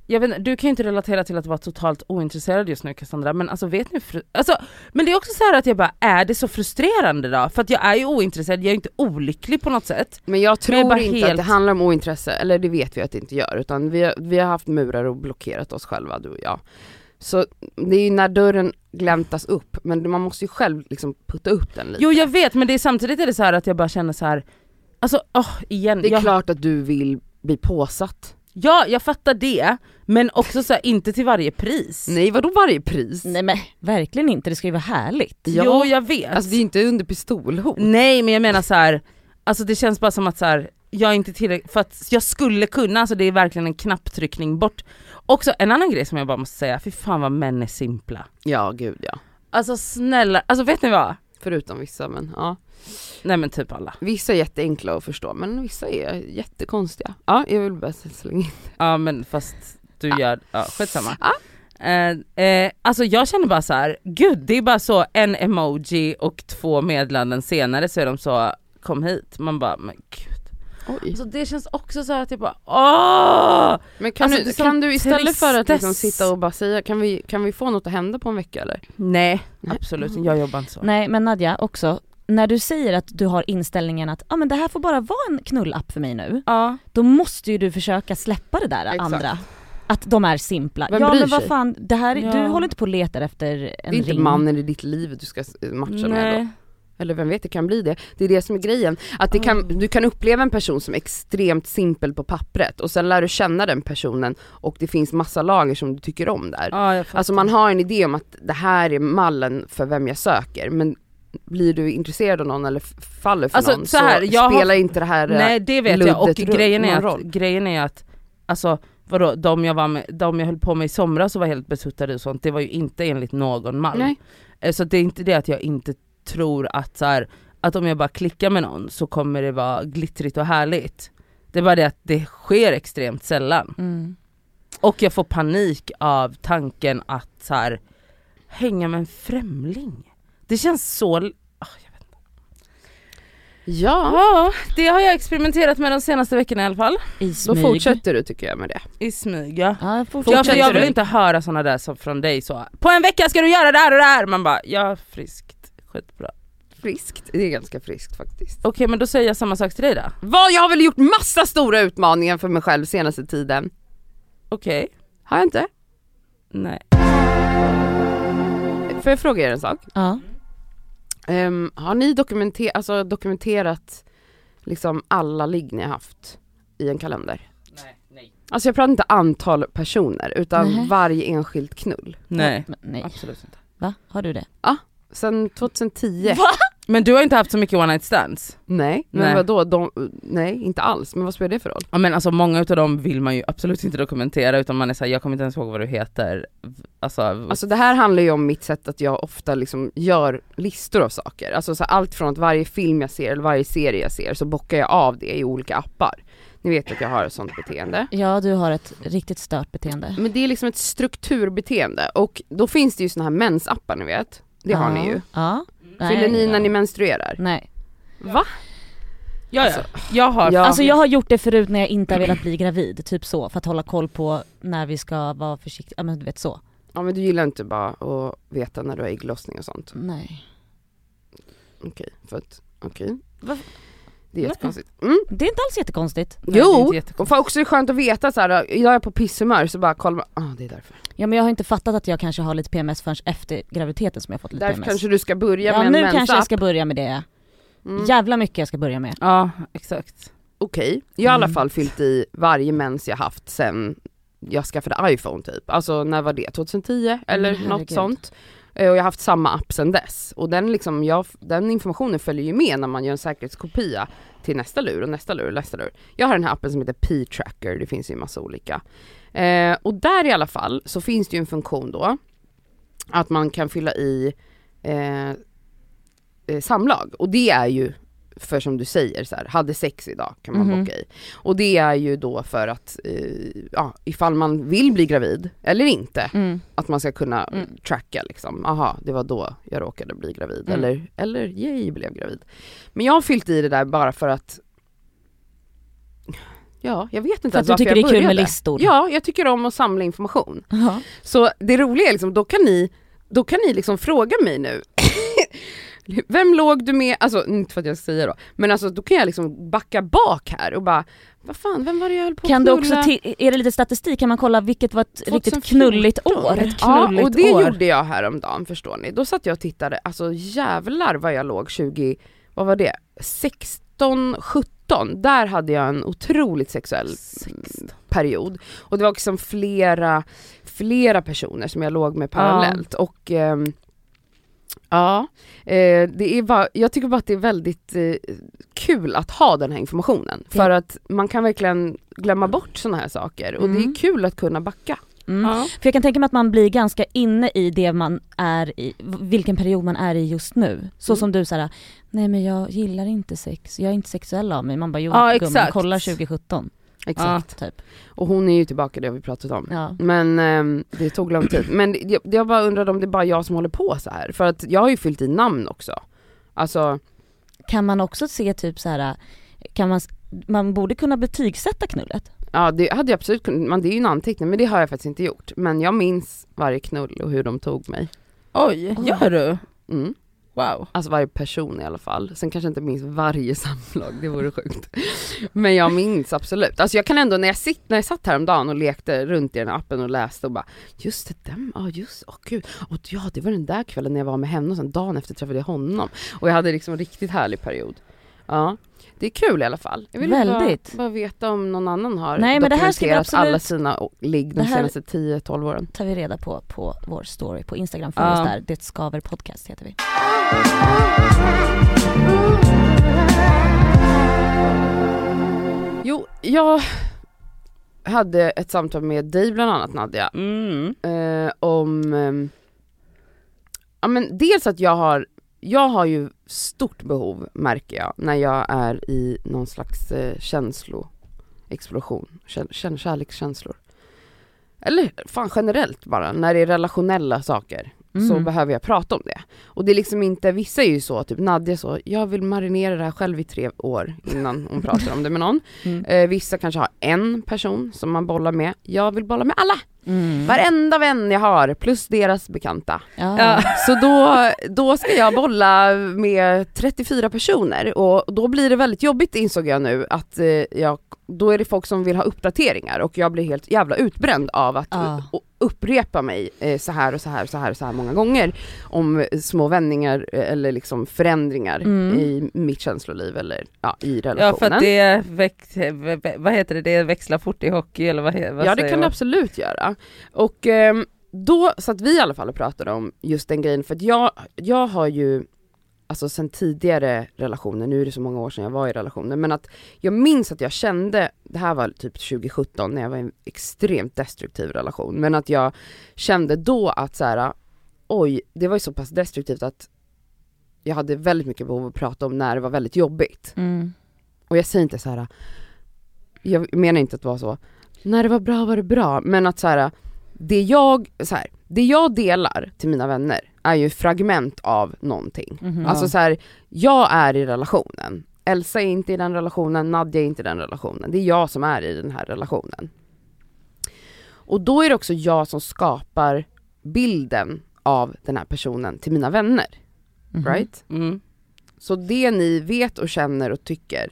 jag vet inte, du kan ju inte relatera till att vara totalt ointresserad just nu Cassandra, men alltså vet ni, alltså, men det är också så här att jag bara, är det så frustrerande då? För att jag är ju ointresserad, jag är ju inte olycklig på något sätt. Men jag tror Men jag inte helt- att det handlar om ointresse, eller det vet vi att det inte gör, utan vi har, vi har haft murar och blockerat oss själva du och jag. Så det är ju när dörren gläntas upp, men man måste ju själv liksom putta upp den lite. Jo jag vet men det är samtidigt är det så här att jag bara känner så här. alltså åh igen, det är jag, klart att du vill bli påsatt. ja jag fattar det, men också så här, inte till varje pris. Nej vadå varje pris? Nej men verkligen inte, det ska ju vara härligt. Ja. Jo jag vet. Alltså det är inte under pistolhot. Nej men jag menar så här. alltså det känns bara som att så här, jag är inte tillräckligt, för att jag skulle kunna, alltså det är verkligen en knapptryckning bort. Också en annan grej som jag bara måste säga, fy fan vad män är simpla. Ja gud ja. Alltså snälla, alltså vet ni vad? Förutom vissa men ja. Nej men typ alla. Vissa är jätteenkla att förstå men vissa är jättekonstiga. Ja jag vill bara slänga in. Ja men fast du Ah. gör, ja skitsamma. Ah. Eh, eh, alltså jag känner bara så här, gud det är bara så en emoji och två meddelanden senare så är de så, kom hit. Man bara, men gud. Oj. Så det känns också så här att jag bara åh! Men kan, Alltså, du, kan du istället för att liksom sitta och bara säga, kan vi, kan vi få något att hända på en vecka eller? Nej, Nej. absolut jag jobbar inte så. Nej men Nadja också, när du säger att du har inställningen att ah, men det här får bara vara en knullapp för mig nu, Ja. då måste ju du försöka släppa det där Exakt. andra. Att de är simpla. Vem ja bryr men vad fan, det här, Ja. du håller inte på och letar efter en Det är inte ring. mannen i ditt liv du ska matcha med då. Eller vem vet, det kan bli det. Det är det som är grejen. Att det kan, du kan uppleva en person som extremt simpel på pappret och sen lär du känna den personen och det finns massa lager som du tycker om där. Ja. Alltså man har en idé om att det här är mallen för vem jag söker men blir du intresserad av någon eller faller för Alltså, någon så här, har- spelar inte det här Nej det vet jag och grejen är, att, grejen är att, alltså vadå, de jag, var med, de jag höll på med i somras och var helt besuttade och sånt, det var ju inte enligt någon mall. Nej. Eh, Så det är inte det att jag inte tror att så här, att om jag bara klickar med någon så kommer det vara glittrigt och härligt. Det är bara det att det sker extremt sällan. Mm. Och jag får panik av tanken att så här, hänga med en främling. Det känns så... ah, jag vet inte. Ja, Ja, det har jag experimenterat med de senaste veckorna i alla fall. I då smyg. fortsätter du tycker jag med det. I smyg ja. Ja, Ja, för jag vill inte höra såna där som från dig så, på en vecka ska du göra det här och det här! Man bara, ja friskt, skitbra. Friskt, det är ganska friskt faktiskt. Okej men då säger jag samma sak till dig då. Vad, jag har väl gjort massa stora utmaningar för mig själv senaste tiden. Okej, Har jag inte? nej. Får jag fråga er en sak? Ja. Ehm, har ni dokumenter- alltså, dokumenterat liksom alla ligg ni har haft i en kalender? Nej, nej. Alltså jag pratar inte antal personer utan Nej. varje enskilt knull. Nej, Men, nej. absolut inte. Va? Har du det? Sen 2010. Men du har inte haft så mycket one night stands? Nej, men Nej. vadå? De, nej, inte alls. Men vad spelar det för roll? Ja men alltså många utav dem vill man ju absolut inte dokumentera utan man är såhär, jag kommer inte ens ihåg vad du heter. Alltså, Alltså det här handlar ju om mitt sätt att jag ofta liksom gör listor av saker. Alltså så allt från att varje film jag ser eller varje serie jag ser så bockar jag av det i olika appar. Ni vet att jag har ett sånt beteende. Ja, du har ett riktigt stört beteende. Men det är liksom ett strukturbeteende och då finns det ju såna här mensappar ni vet. Det har ni ju. Ja. Fyller ni ja. när ni menstruerar? Nej. Va? ja, ja. Alltså, jag har, Ja. Alltså jag har gjort det förut när jag inte har velat bli gravid, typ så, för att hålla koll på när vi ska vara försiktiga, ja men du vet så. Ja men du gillar inte bara att veta när du har ägglossning och sånt? Nej. Okej, för att, okej. Varför? Det är jättekonstigt. Mm. Det är inte alls jättekonstigt. Nej, det är Jo! Och för också är det skönt att veta så här. idag är jag på pisshumör så bara kollar man, ah det är därför. Ja men jag har inte fattat att jag kanske har lite PMS förrän efter graviditeten som jag fått lite Därför PMS. kanske du ska börja ja med en nu kanske jag ska börja med det. Mm. Jävla mycket jag ska börja med. Ja exakt. Okej, jag har i alla Mm. fall fyllt i varje mens jag haft sen jag skaffade iPhone typ. Alltså när var det? 2010 eller Mm, något sånt. Eh, och jag har haft samma app sen dess. Och den, liksom, jag, den informationen följer ju med när man gör en säkerhetskopia till nästa lur och nästa lur och nästa lur. Jag har den här appen som heter P-tracker, det finns ju en massa olika. Eh, och där i alla fall så finns det ju en funktion då att man kan fylla i eh, eh samlag och det är ju för som du säger så här, hade sex idag kan man Mhm. bocka i. Och det är ju då för att, eh, ja, ifall man vill bli gravid eller inte, Mm. att man ska kunna Mm. tracka liksom, aha det var då jag råkade bli gravid Mm. eller, eller yay blev gravid. Men jag har fyllt i det där bara för att Ja, jag vet inte För att du tycker det är kul med listor? Ja, jag tycker om att samla information. Ja. Så det roliga är liksom, då kan ni, då kan ni liksom fråga mig nu Vem låg du med, alltså inte för att jag ska säga då, men alltså då kan jag liksom backa bak här och bara Vad fan, vem var det jag höll på Kan du också, är det lite statistik, kan man kolla vilket var ett riktigt 2014? knulligt år? Ett Ja, knulligt och det år. gjorde jag häromdagen förstår ni. Då satt jag och tittade, alltså jävlar vad jag låg 20, vad var det? 16, 17. Där hade jag en otroligt sexuell mm, period. Och det var liksom flera, flera personer som jag låg med parallellt. Och ehm, ja, eh, det är bara, jag tycker bara att det är väldigt eh, kul att ha den här informationen. Det- För att man kan verkligen glömma bort sådana här saker. Och det Mm. är kul att kunna backa. Mm. Ja. För jag kan tänka mig att man blir ganska inne i det man är i, vilken period man är i just nu. Så Mm. som du såhär, nej men jag gillar inte sex, jag är inte sexuell av mig. Man bara, jo Ja, gumman, kolla 2017. Exakt. Typ. Och hon är ju tillbaka, det har vi pratat om. Ja. Men ehm, det tog lång tid. Men jag, jag bara undrade om det är bara jag som håller på så här. För att jag har ju fyllt i namn också. Alltså, Kan man också se typ så här, kan man, man borde kunna betygsätta knullet. Ja det hade jag absolut kunnat, men det är ju en anteckning men det har jag faktiskt inte gjort. Men jag minns varje knull och hur de tog mig. Oj, gör du? Mm. Wow. Alltså varje person i alla fall. Sen kanske jag inte minns varje <laughs> samlag, det vore sjukt. Men jag minns absolut. Alltså jag kan ändå, när jag, sitt, när jag satt häromdagen och lekte runt i den här appen och läste och bara Just det, den, ja just, åh gud. Och ja det var den där kvällen när jag var med henne och sen dagen efter träffade jag honom. Och jag hade liksom en riktigt härlig period. Ja, det är kul i alla fall. Jag vill Väldigt. Bara, bara veta om någon annan har Nej, men det här ska vi dokumenterat alla absolut- sina ligg de Det senaste 10-12 åren. tar vi reda på på vår story på Instagram. Följ oss Ja. där, Det Skaver Podcast heter vi. Jo, jag hade ett samtal med dig bland annat Nadja Mm. eh, om, ehm, ja men dels att jag har, jag har ju stort behov märker jag när jag är i någon slags eh, känsloexplosion, Kän, kän, kärlekskänslor. Eller fan generellt bara, när det är relationella saker så Mm. behöver jag prata om det. Och det är liksom inte, vissa är ju så, typ Nadja så, jag vill marinera det här själv i tre år innan hon pratar om det med någon. <laughs> Mm. Eh, vissa kanske har en person som man bollar med, jag vill bolla med alla! Mm. Varenda vän jag har, plus deras bekanta. Ja. Ja. <laughs> Så då, då ska jag bolla med 34 personer och då blir det väldigt jobbigt insåg jag nu att eh, jag, då är det folk som vill ha uppdateringar och jag blir helt jävla utbränd av att Ja. Upprepa mig eh, så här och så här och så här och så här många gånger om eh, små vändningar eh, eller liksom förändringar Mm. i mitt känsloliv eller ja, i relationen. Ja för att det, väx, vad heter det, det växlar fort i hockey eller vad, vad Ja det kan det man? absolut göra. Och ehm, då satt vi i alla fall och pratade om just den grejen för att jag, jag har ju Alltså sen tidigare relationer, nu är det så många år sedan jag var i relationer, men att jag minns att jag kände, det här var typ 2017 när jag var i en extremt destruktiv relation, men att jag kände då att så här, oj, det var ju så pass destruktivt att jag hade väldigt mycket behov att prata om när det var väldigt jobbigt. Mm. Och jag säger inte så här. jag menar inte att det var så, när det var bra var det bra, men att så här, det jag, så här, det jag delar till mina vänner är ju fragment av någonting. Mhm. Alltså så här, jag är i relationen, Elsa är inte i den relationen, Nadja är inte i den relationen, det är jag som är i den här relationen. Och då är det också jag som skapar bilden av den här personen till mina vänner, Mhm. right? Mm. Så det ni vet och känner och tycker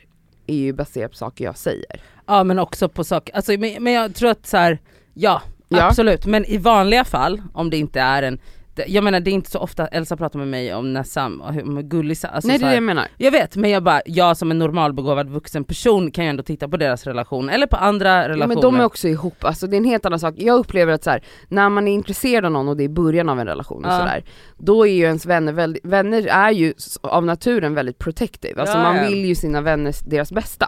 är ju baserat på saker jag säger. Ja men också på saker, alltså, men, men jag tror att så här, ja, Ja. absolut, men i vanliga fall om det inte är en jag menar det är inte så ofta Elsa pratar med mig om och hur om gullig alltså, Nej det är det jag menar. Jag vet men jag bara, jag som en normalbegåvad vuxen person kan ju ändå titta på deras relation eller på andra Ja, relationer. men de är också ihop, alltså det är en helt annan sak. Jag upplever att så här, när man är intresserad av någon och det är början av en relation och Ja. sådär, då är ju ens vänner väldigt, vänner är ju av naturen väldigt protective, alltså Ja, man ja. vill ju sina vänner deras bästa.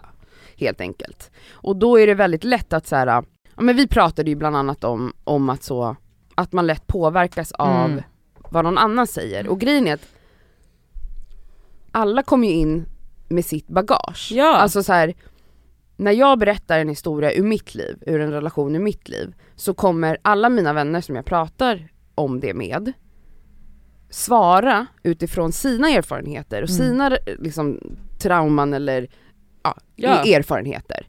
Helt enkelt. Och då är det väldigt lätt att så här, ja men vi pratade ju bland annat om, om att så, att man lätt påverkas av Mm. vad någon annan säger. Och grejen är att alla kommer ju in med sitt bagage. Ja. Alltså så här, när jag berättar en historia ur mitt liv, ur en relation ur mitt liv, så kommer alla mina vänner som jag pratar om det med svara utifrån sina erfarenheter och Mm. sina liksom, trauman eller ja, Ja. erfarenheter.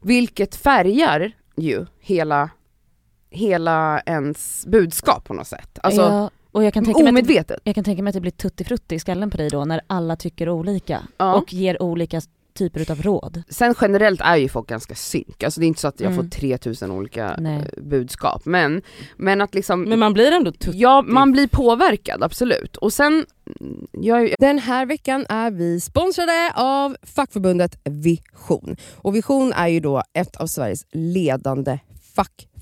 Vilket färgar ju hela, hela ens budskap på något sätt. Alltså ja, och jag kan tänka mig att det, omedvetet. jag kan tänka mig att det blir tuttifrutti i skallen på dig då när alla tycker olika Ja. och ger olika typer utav råd. Sen generellt är ju folk ganska synk, alltså det är inte så att jag Mm. får 3000 olika Nej. eh, budskap men, men att liksom Men man blir ändå tuff. Ja, man blir påverkad absolut. Och sen, mm, jag, Den här veckan är vi sponsrade av fackförbundet Vision. Och Vision är ju då ett av Sveriges ledande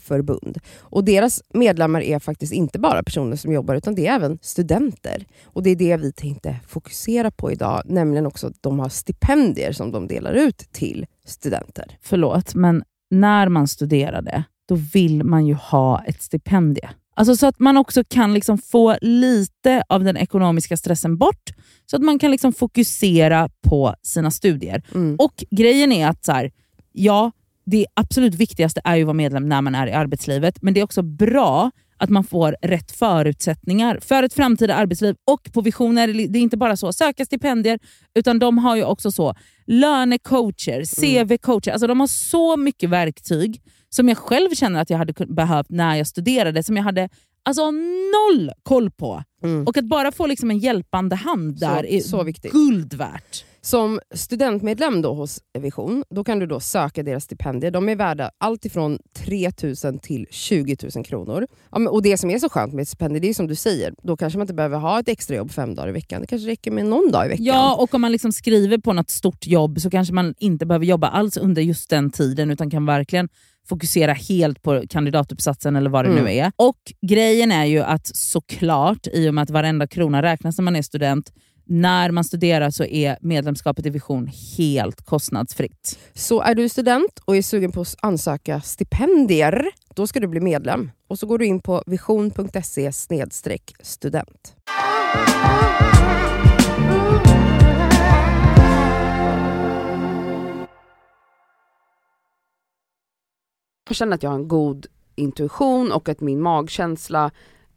fackförbund. Och deras medlemmar är faktiskt inte bara personer som jobbar utan det är även studenter. Och det är det vi tänkte fokusera på idag, nämligen också att de har stipendier som de delar ut till studenter. förlåt, men när man studerade, då vill man ju ha ett stipendie. Alltså så att man också kan liksom få lite av den ekonomiska stressen bort, så att man kan liksom fokusera på sina studier. Mm. Och grejen är att så här, ja, det absolut viktigaste är ju att vara medlem när man är i arbetslivet, men det är också bra att man får rätt förutsättningar för ett framtida arbetsliv. Och på Vision är det, är inte bara så söka stipendier, utan de har ju också så lönecoacher, CV-coacher. Alltså de har så mycket verktyg som jag själv känner att jag hade behövt när jag studerade, som jag hade alltså noll koll på. Mm. Och att bara få liksom en hjälpande hand Så- där är så viktigt. guld värt. Som studentmedlem då hos Vision, då kan du då söka deras stipendier. De är värda allt ifrån 3 000 till 20 000 kronor. Ja, och Det som är så skönt med ett stipendium, det är som du säger, då kanske man inte behöver ha ett extrajobb fem dagar i veckan. Det kanske räcker med någon dag i veckan. Ja, och om man liksom skriver på något stort jobb så kanske man inte behöver jobba alls under just den tiden utan kan verkligen fokusera helt på kandidatuppsatsen eller vad det Mm. nu är. Och grejen är ju att såklart, i och med att varenda krona räknas när man är student, när man studerar så är medlemskapet i Vision helt kostnadsfritt. Så är du student och är sugen på att ansöka stipendier, då ska du bli medlem. Och så går du in på vision.se student. Jag känner att jag har en god intuition och att min magkänsla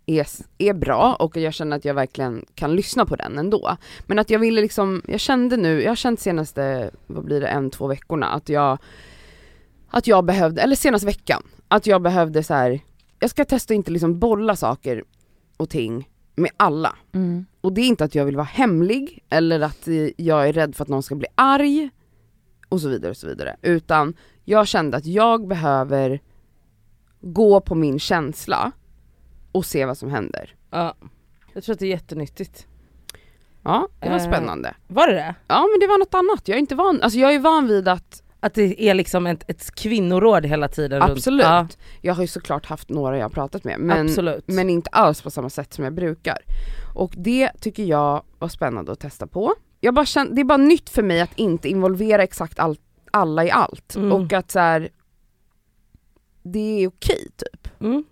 är, är bra och jag känner att jag verkligen kan lyssna på den ändå. Men att jag ville liksom, jag kände nu, jag har känt senaste, vad blir det, en, två veckorna att jag, att jag behövde, eller senaste veckan, att jag behövde så här. jag ska testa att inte liksom bolla saker och ting med alla. Mm. Och det är inte att jag vill vara hemlig eller att eh, jag är rädd för att någon ska bli arg och så vidare och så vidare. Utan jag kände att jag behöver gå på min känsla och se vad som händer. Ja. Jag tror att det är jättenyttigt. Ja, det var Eh. spännande. Var det det? Ja men det var något annat, jag är inte van, alltså jag är van vid att Att det är liksom ett, ett kvinnoråd hela tiden? absolut, Ja, jag har ju såklart haft några jag har pratat med men, absolut. men inte alls på samma sätt som jag brukar. Och det tycker jag var spännande att testa på. Jag bara känner, det är bara nytt för mig att inte involvera exakt all, alla i allt Mm. och att så här, det är okej typ. Mm.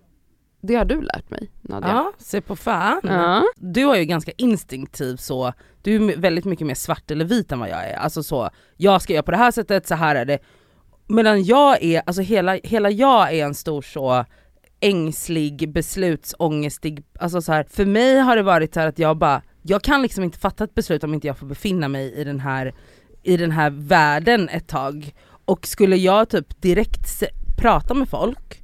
Det har du lärt mig Nadja. Ja, se på fan. Ja. Du har ju ganska instinktiv så, du är väldigt mycket mer svart eller vit än vad jag är. Alltså så, jag ska göra på det här sättet, så här är det. Medan jag är, alltså hela, hela jag är en stor så ängslig, beslutsångestig, alltså så här, för mig har det varit så här att jag bara, jag kan liksom inte fatta ett beslut om inte jag får befinna mig i den här, i den här världen ett tag. Och skulle jag typ direkt prata med folk,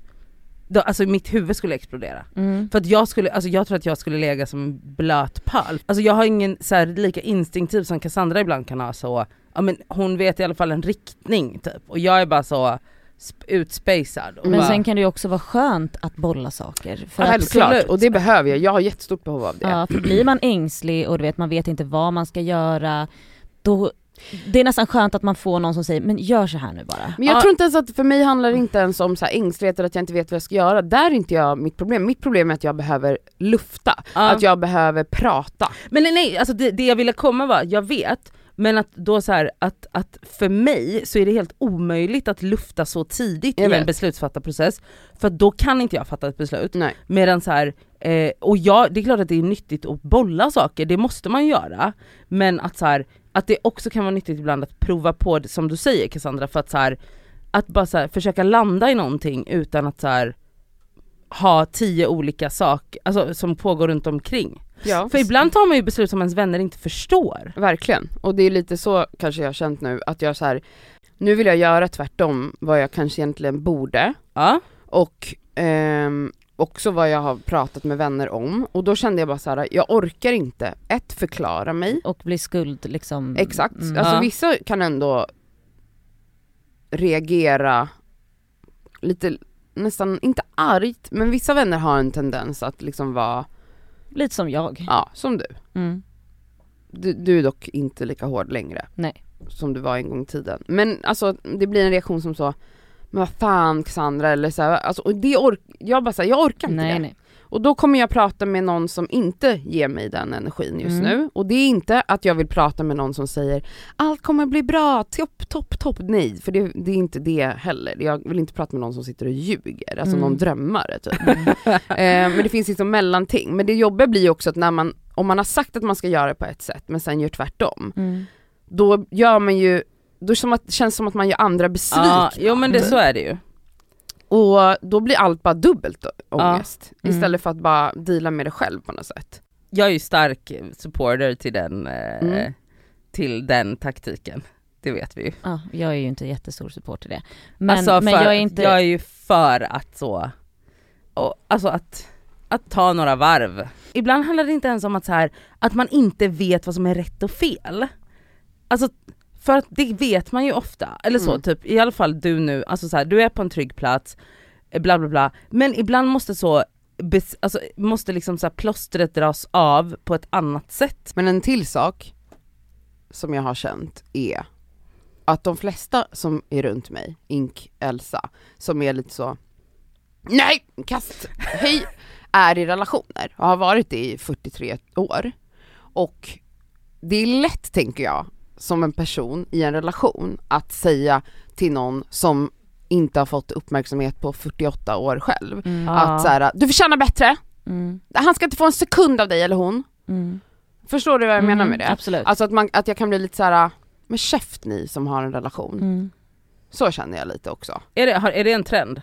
då, alltså mitt huvud skulle explodera. Mm. För att jag skulle, alltså jag tror att jag skulle lägga som en blöt pöl. Alltså jag har ingen så här, lika instinktiv som Cassandra ibland kan ha så, ja men hon vet i alla fall en riktning typ. Och jag är bara så. Och Men bara, sen kan det ju också vara skönt att bolla saker. För Självklart, absolut. och det behöver jag, jag har jättestort behov av det. ja, för blir man ängslig och du vet, man vet inte vad man ska göra, då det är nästan skönt att man får någon som säger men gör så här nu bara. Men jag Ja. tror inte ens att, för mig handlar det inte ens om så här ängslighet eller att jag inte vet vad jag ska göra. Där är inte jag mitt problem. Mitt problem är att jag behöver lufta. Ja. Att jag behöver prata. Men nej, nej alltså det, det jag ville komma var, jag vet, men att då så här, att, att för mig så är det helt omöjligt att lufta så tidigt Jag i en beslutsfattarprocess, för då kan inte jag fatta ett beslut. Nej. Medan så här, eh, och jag, det är klart att det är nyttigt att bolla saker, det måste man göra. Men att så här, att det också kan vara nyttigt ibland att prova på det som du säger Cassandra, för att så här, att bara så här, försöka landa i någonting utan att så här, ha tio olika saker alltså, som pågår runt omkring. Ja. För ibland tar man ju beslut som ens vänner inte förstår. Verkligen. Och det är lite så kanske jag har känt nu, att jag så här, nu vill jag göra tvärtom vad jag kanske egentligen borde. Ja. Och ehm, också vad jag har pratat med vänner om. Och då kände jag bara så här: jag orkar inte, ett, förklara mig. Och bli skuld liksom. Exakt. Mm. Alltså vissa kan ändå reagera lite, nästan, inte argt, men vissa vänner har en tendens att liksom vara, Lite som jag. ja, som du. Mm. Du, du är dock inte lika hård längre. Nej. Som du var en gång i tiden. Men alltså det blir en reaktion som så, men vad fan Cassandra eller så här, alltså, och det ork, jag bara säger jag orkar inte Nej det. nej. Och då kommer jag prata med någon som inte ger mig den energin just Mm. nu. Och det är inte att jag vill prata med någon som säger allt kommer bli bra, topp, topp, topp. Nej, för det, det är inte det heller. Jag vill inte prata med någon som sitter och ljuger, alltså Mm. någon drömmare typ. <laughs> eh, men det finns liksom mellanting. Men det jobbiga blir ju också att när man, om man har sagt att man ska göra det på ett sätt men sen gör tvärtom, Mm. då gör man ju, då som att, känns det som att man gör andra besvikna. ja, jo men det, så är det ju. Och då blir allt bara dubbelt ångest. Mm. Istället för att bara deala med det själv på något sätt. Jag är ju stark supporter till den, eh, Mm. till den taktiken. det vet vi ju. Ja, jag är ju inte jättestor support till det. Men, alltså men för, jag är inte... jag är ju för att så, och, alltså att, att ta några varv. Ibland handlar det inte ens om att, så här, att man inte vet vad som är rätt och fel. Alltså för att det vet man ju ofta, eller så Mm. typ i alla fall du nu, alltså så här, du är på en trygg plats, eh, bla bla bla, men ibland måste så, alltså, måste liksom så här, plåstret dras av på ett annat sätt. Men en till sak som jag har känt är att de flesta som är runt mig, ink Elsa, som är lite så Nej, kast, hej, <laughs> är i relationer och har varit det i 43 år. Och det är lätt tänker jag, som en person i en relation att säga till någon som inte har fått uppmärksamhet på 48 år själv. Mm. Att så här, du förtjänar bättre, Mm. han ska inte få en sekund av dig eller hon. Mm. Förstår du vad jag menar med det? Absolut. Alltså att, man, att jag kan bli lite så här, men käft ni som har en relation. Mm. Så känner jag lite också. Är det, har- är det en trend?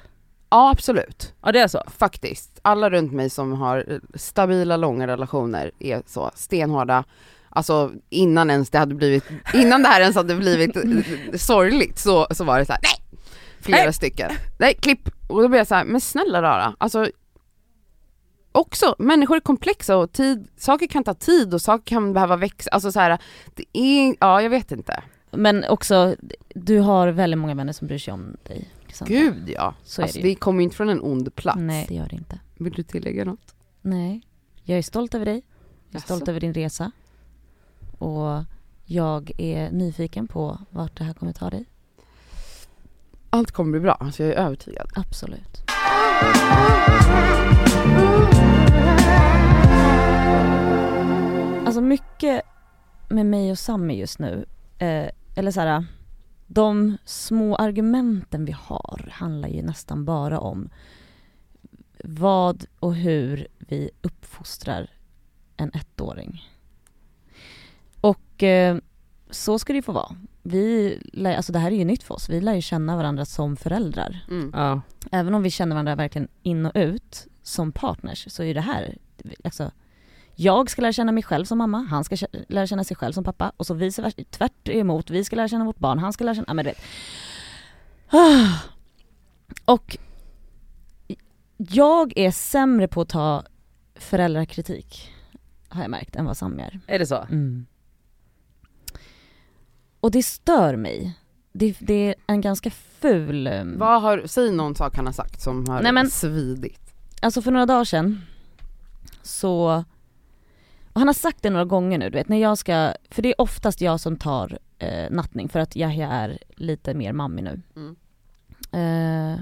Ja absolut, Ja det är så? faktiskt. Alla runt mig som har eh, stabila, långa relationer är så stenhårda. Alltså innan ens det hade blivit, innan det här ens hade blivit sorgligt så, så var det så här: nej! Flera Nej. stycken. Nej, klipp! Och då blir jag så här, men snälla rara, alltså också, människor är komplexa och tid, saker kan ta tid och saker kan behöva växa, alltså så här, det är, ja jag vet inte. Men också, du har väldigt många vänner som bryr sig om dig. Cassandra. Gud ja. Så är alltså, det det kommer inte från en ond plats. Nej, det gör det inte. Vill du tillägga något? Nej. Jag är stolt över dig. Jag är Jaså? stolt över din resa. Och jag är nyfiken på vart det här kommer ta dig. Allt kommer bli bra, alltså jag är övertygad. Absolut. Alltså mycket med mig och Sammy just nu, eh, eller så här, de små argumenten vi har handlar ju nästan bara om vad och hur vi uppfostrar en ettåring. Och eh, så ska det ju få vara. Vi, lär- alltså det här är ju nytt för oss, vi lär ju känna varandra som föräldrar. Mm. Ja. Även om vi känner varandra verkligen in och ut som partners så är det här, alltså jag ska lära känna mig själv som mamma, han ska lära känna sig själv som pappa och så vice versa, tvärt emot, vi ska lära känna vårt barn, han ska lära känna, ja men du vet. Ah. <sighs> Och jag är sämre på att ta föräldrakritik, har jag märkt, än vad Sam är. Är det så? Mm. Och det stör mig. Det, det är en ganska ful... ehm, Vad har, säg någon sak han har sagt som har Nej, men- svidit. Alltså för några dagar sedan så, han har sagt det några gånger nu, du vet när jag ska, för det är oftast jag som tar eh, nattning för att Yahya är lite mer mammig nu. Mm. Eh,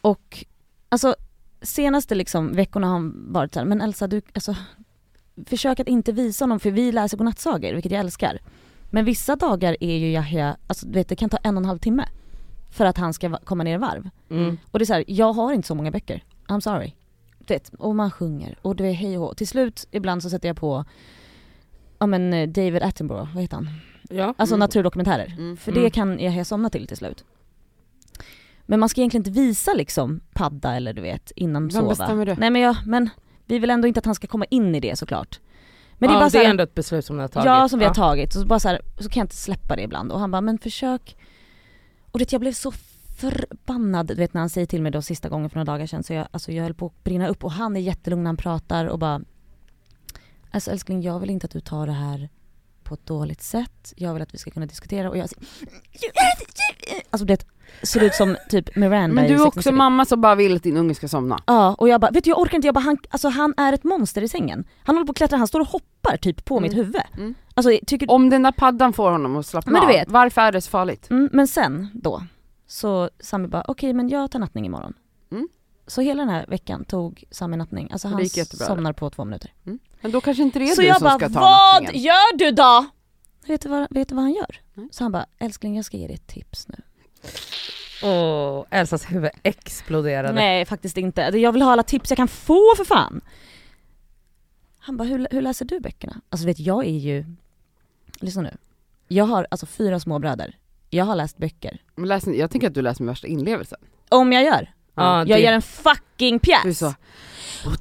och alltså senaste liksom veckorna har han varit så här, men Elsa du, alltså försök att inte visa honom för vi läser godnattsagor, vilket jag älskar. Men vissa dagar är ju Yahya, alltså du vet det kan ta en och en halv timme för att han ska komma ner i varv. Mm. Och det är så här, jag har inte så många böcker. I'm sorry. Du vet, och man sjunger och det är hej och. Till slut ibland så sätter jag på, ja men eh, David Attenborough, vad heter han? Ja. Alltså Mm. naturdokumentärer. Mm. För Mm. det kan jag somna till till slut. Men man ska egentligen inte visa liksom padda eller du vet innan Vem sova. bestämmer det? Nej men jag, men vi vill ändå inte att han ska komma in i det såklart. Men det är ja, bara så det är här, ändå ett beslut som ni har tagit. Ja som vi har tagit, och så, bara så, här, så kan jag inte släppa det ibland. Och han bara men försök. Och det jag blev så förbannad, du vet när han säger till mig då sista gången för några dagar sedan. Så jag, alltså jag höll på att brinna upp. Och han är jättelugn när han pratar och bara Alltså älskling jag vill inte att du tar det här på ett dåligt sätt, jag vill att vi ska kunna diskutera. Och jag Alltså det ser ut som typ Miranda Men du är också mamma som bara vill att din unge ska somna. Ja, och jag bara, vet du jag orkar inte, jag bara, han, alltså han är ett monster i sängen. Han håller på att klättra, han står och hoppar typ på Mm. mitt huvud. Mm. Alltså tycker Om den där paddan får honom att slappna Men du av, varför är det så farligt? Mm, men sen då, så Sami bara, okej men jag tar nattning imorgon. Mm. Så hela den här veckan tog Sami nattning, alltså han somnar på två minuter. Men då kanske inte det är så du jag som bara, ska ta vad nattningen. gör du då? Vet du, vad, vet du vad han gör? Så han bara, älskling jag ska ge dig ett tips nu. Åh, Elsas huvud exploderade. Nej faktiskt inte, jag vill ha alla tips jag kan få för fan. Han bara, hur, hur läser du böckerna? Alltså vet jag är ju, lyssna nu. Jag har alltså fyra småbröder. Jag har läst böcker. Men läs, jag tänker att du läser med värsta inlevelsen. Om jag gör. Ja, Jag det- gör en fucking pjäs. Du är så,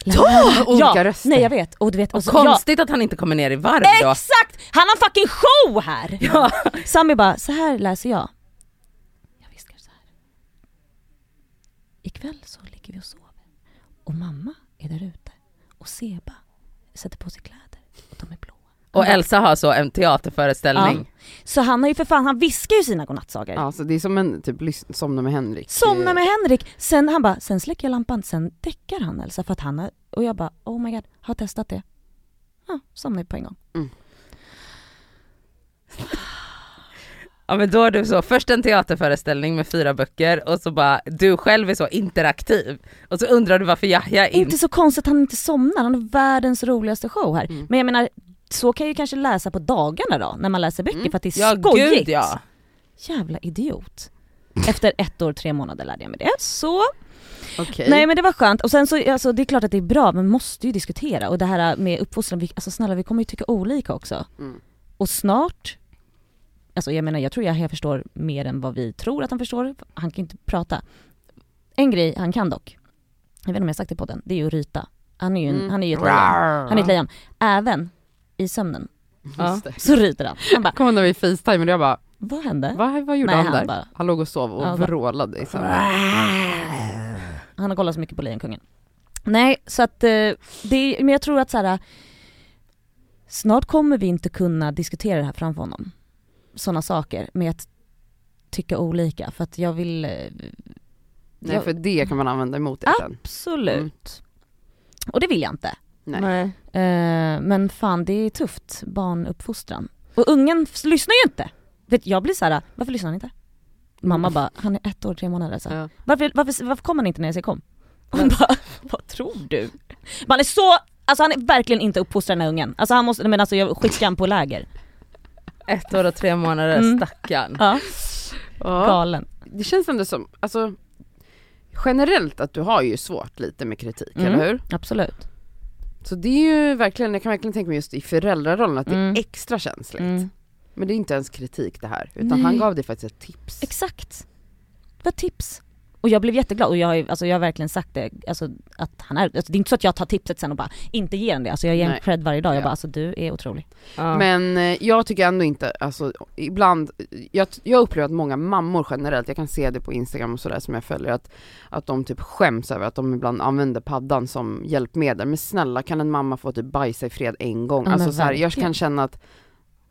Då! Olika ja, röster. Nej jag vet, och du vet, Och och så, ja, konstigt att han inte kommer ner i varv då. Exakt! Han har fucking show här! Ja. Sami bara, så här läser jag. Jag viskar så här. Ikväll så ligger vi och sover. Och mamma är där ute. Och Seba sätter på sig kläder. Och de är blåa. Och Elsa har så en teaterföreställning. Så han har ju för fan, han viskar ju sina godnattsagor. Ja, så det är som en typ somna med Henrik. Somna med Henrik. Sen han bara, sen släcker jag lampan, sen däckar han Elsa för att han har, och jag bara oh my god, har testat det. Ja, somnade på en gång. Ja men då är du så, först en teaterföreställning med fyra böcker och så bara, du själv är så interaktiv. Och så undrar du varför Yahya inte... Inte så konstigt att han inte somnar, han har världens roligaste show här. Mm. Men jag menar, så kan jag ju kanske läsa på dagarna då, när man läser böcker Mm. för att det är Ja skojigt. gud ja. Jävla idiot. Efter ett år, tre månader lärde jag mig det. Så, Okej. nej men det var skönt. Och sen så, alltså det är klart att det är bra, men måste ju diskutera. Och det här med uppfostran, vi, alltså snälla vi kommer ju tycka olika också. Mm. Och snart, alltså jag menar jag tror jag, förstår mer än vad vi tror att han förstår. Han kan inte prata. En grej han kan dock, jag vet inte om jag sagt det på den, det är ju att ryta. Han är ju, en, Mm. han är ju ett lejon. Han är ett lejon. Även i sömnen det. så ryter han. Han bara, Kom ihåg när vi facetimade och jag bara, vad hände? vad, vad gjorde Nej, han han där? bara- Han låg och sov och Ja, vrålade i sömnen. Han har kollat så mycket på Lejonkungen. Nej, så att eh, det är, men jag tror att så här. Snart kommer vi inte kunna diskutera det här framför honom. Sådana saker med att tycka olika för att jag vill eh, Nej jag- för det kan man använda emot sen. Absolut. Och det vill jag inte. Nej. Eh, men fan det är tufft, barnuppfostran. Och ungen lyssnar ju inte. Vet, jag blir så här: varför lyssnar han inte? Mamma bara, han är ett år, tre månader. Så. Ja. Varför, varför, varför kommer han inte när jag säger kom? Hon bara, vad tror du? Man är så, alltså han är verkligen inte uppfostrad den här ungen. Alltså han måste, men alltså jag skickar han på läger. Ett år och tre månader, Mm. stackarn. Ja, Ja. galen. Det känns ändå som, alltså generellt att du har ju svårt lite med kritik, Mm. eller hur? Absolut. Så det är ju verkligen, jag kan verkligen tänka mig just i föräldrarollen att det Mm. är extra känsligt. Mm. Men det är inte ens kritik det här, utan Nej. han gav dig faktiskt ett tips. Exakt. Det var tips. Och jag blev jätteglad och jag har, alltså jag har verkligen sagt det, alltså att han är, alltså det är inte så att jag tar tipset sen och bara inte ger han det, alltså jag ger en cred varje dag, jag Ja. bara alltså du är otrolig. Ja. Men eh, jag tycker ändå inte, alltså ibland, jag, jag upplever att många mammor generellt, jag kan se det på Instagram och sådär som jag följer, att, att de typ skäms över att de ibland använder paddan som hjälpmedel. Men snälla kan en mamma få typ bajsa i fred en gång? Ja, alltså så här, jag kan känna att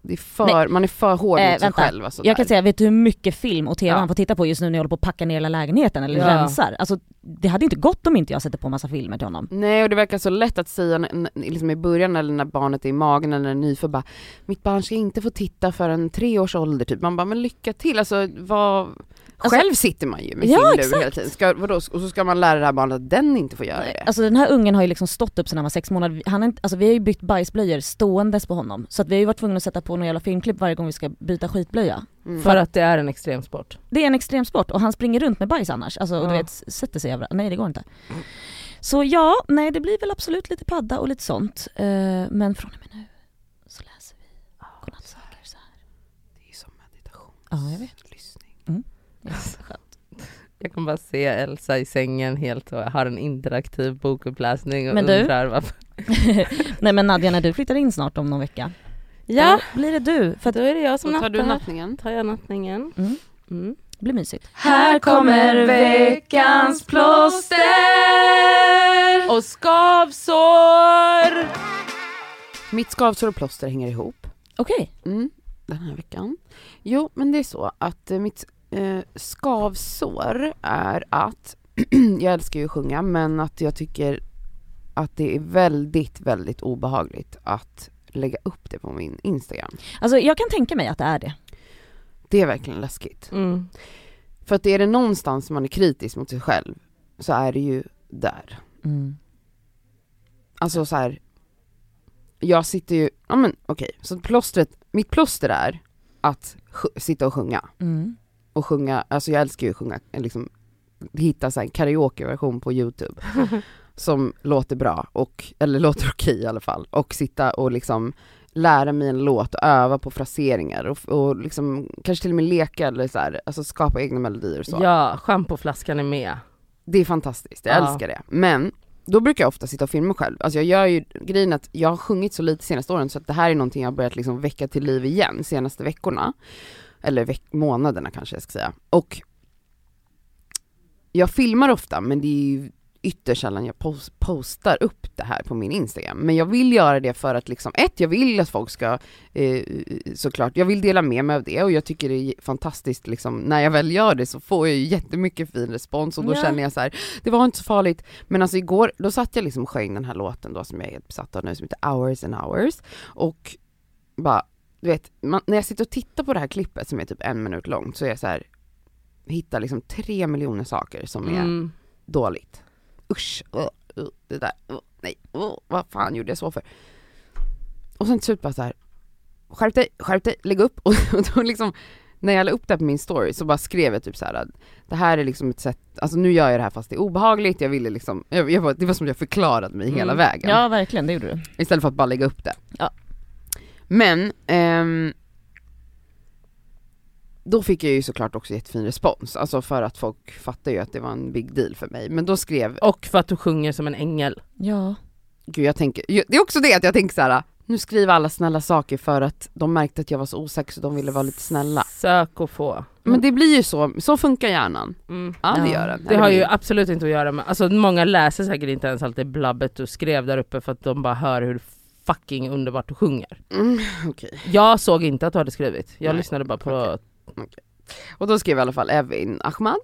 det är för, man är för hård Eh, mot sig själv. Alltså Jag kan säga, vet du hur mycket film och tv Ja. han får titta på just nu när jag håller på att packa ner hela lägenheten eller Ja. rensar? Alltså det hade inte gått om inte jag sätter på massa filmer till honom. Nej och det verkar så lätt att säga liksom i början eller när barnet är i magen eller nyfödd bara Mitt barn ska inte få titta förrän tre års ålder typ. Man bara men lycka till, alltså vad Alltså- Själv sitter man ju med Ja, sin lur exakt. hela tiden. Ska, vadå, och så ska man lära det här barnet att den inte får göra det. Alltså den här ungen har ju liksom stått upp sedan han var sex månader, han är inte, alltså vi har ju bytt bajsblöjor ståendes på honom. Så att vi har ju varit tvungna att sätta på några jävla filmklipp varje gång vi ska byta skitblöja. Mm. För att det är en extremsport. Det är en extremsport och han springer runt med bajs annars, alltså och du Ja. vet sätter sig över, nej det går inte. Så ja, nej det blir väl absolut lite padda och lite sånt. Eh, men från och med nu så läser vi godnattsagor så här. Det är ju som meditation. Ja jag vet. Lyssning. Ja, skönt. Jag kan bara se Elsa i sängen helt och har en interaktiv bokuppläsning och Men du? undrar varför. <laughs> nej men Nadja när du flyttar in snart om någon vecka, Ja, då blir det du. För att då är det jag som Så tar du nattar. nattningen. Tar jag nattningen. Mm. Mm. det blir mysigt. Här kommer veckans plåster och skavsår. Mitt skavsår och plåster hänger ihop. Okej. Mm, den här veckan. Jo, men det är så att eh, mitt eh, skavsår är att <clears throat> jag älskar ju att sjunga, men att jag tycker att det är väldigt, väldigt obehagligt att lägga upp det på min Instagram. Alltså jag kan tänka mig att det är det. Det är verkligen läskigt. Mm. För att är det någonstans man är kritisk mot sig själv så är det ju där. Mm. Alltså så här. jag sitter ju, ja men okej, så plåstret, mitt plåster är att sitta och sjunga. Mm. Och sjunga, alltså jag älskar ju att sjunga, liksom hitta så en karaokeversion på youtube <laughs> som låter bra, och, eller låter okej i alla fall, och sitta och liksom lära mig en låt och öva på fraseringar och, och liksom kanske till och med leka eller så här, alltså skapa egna melodier och så. Ja, schampoflaskan är med. Det är fantastiskt, jag Ja. älskar det. Men då brukar jag ofta sitta och filma själv. Alltså jag gör ju grejen att jag har sjungit så lite senaste åren så att det här är någonting jag har börjat liksom väcka till liv igen senaste veckorna. Eller veck- månaderna kanske jag ska säga. Och jag filmar ofta men det är ju ytterst sällan jag pos- postar upp det här på min Instagram. Men jag vill göra det för att liksom, ett, jag vill att folk ska eh, såklart, jag vill dela med mig av det och jag tycker det är fantastiskt liksom, när jag väl gör det så får jag ju jättemycket fin respons och då Ja. känner jag så här, det var inte så farligt. Men alltså igår, då satt jag liksom och sjöng den här låten då som jag är helt besatt av nu som heter Hours and Hours och bara, du vet, man, när jag sitter och tittar på det här klippet som är typ en minut långt så är jag så här, hittar liksom tre miljoner saker som är Mm. dåligt. Usch, uh, uh, det där, uh, nej, uh, vad fan gjorde jag så för? Och sen till slut bara så här, skärp dig, skärp dig, lägg upp <laughs> och, och då liksom när jag la upp det på min story så bara skrev jag typ så här att det här är liksom ett sätt, alltså nu gör jag det här fast det är obehagligt, jag ville liksom, jag, jag, det var som att jag förklarade mig hela Mm. vägen Ja verkligen, det gjorde du. istället för att bara lägga upp det. Ja. Men, ehm, då fick jag ju såklart också jättefin respons, alltså för att folk fattar ju att det var en big deal för mig. Men då skrev, Och för att du sjunger som en ängel. Ja. gud jag tänker, det är också det att jag tänker så här. nu skriver alla snälla saker för att de märkte att jag var så osäker så de ville vara lite snälla. Sök och få. Men det blir ju så, så funkar hjärnan. Mm. Ja det gör den. Det har ju absolut inte att göra med, alltså många läser säkert inte ens allt det blabbet du skrev där uppe för att de bara hör hur fucking underbart du sjunger. Mm, <laughs> okej. Jag såg inte att du hade skrivit, jag Nej, lyssnade bara på... okej. Och då skrev i alla fall Evin Ahmad,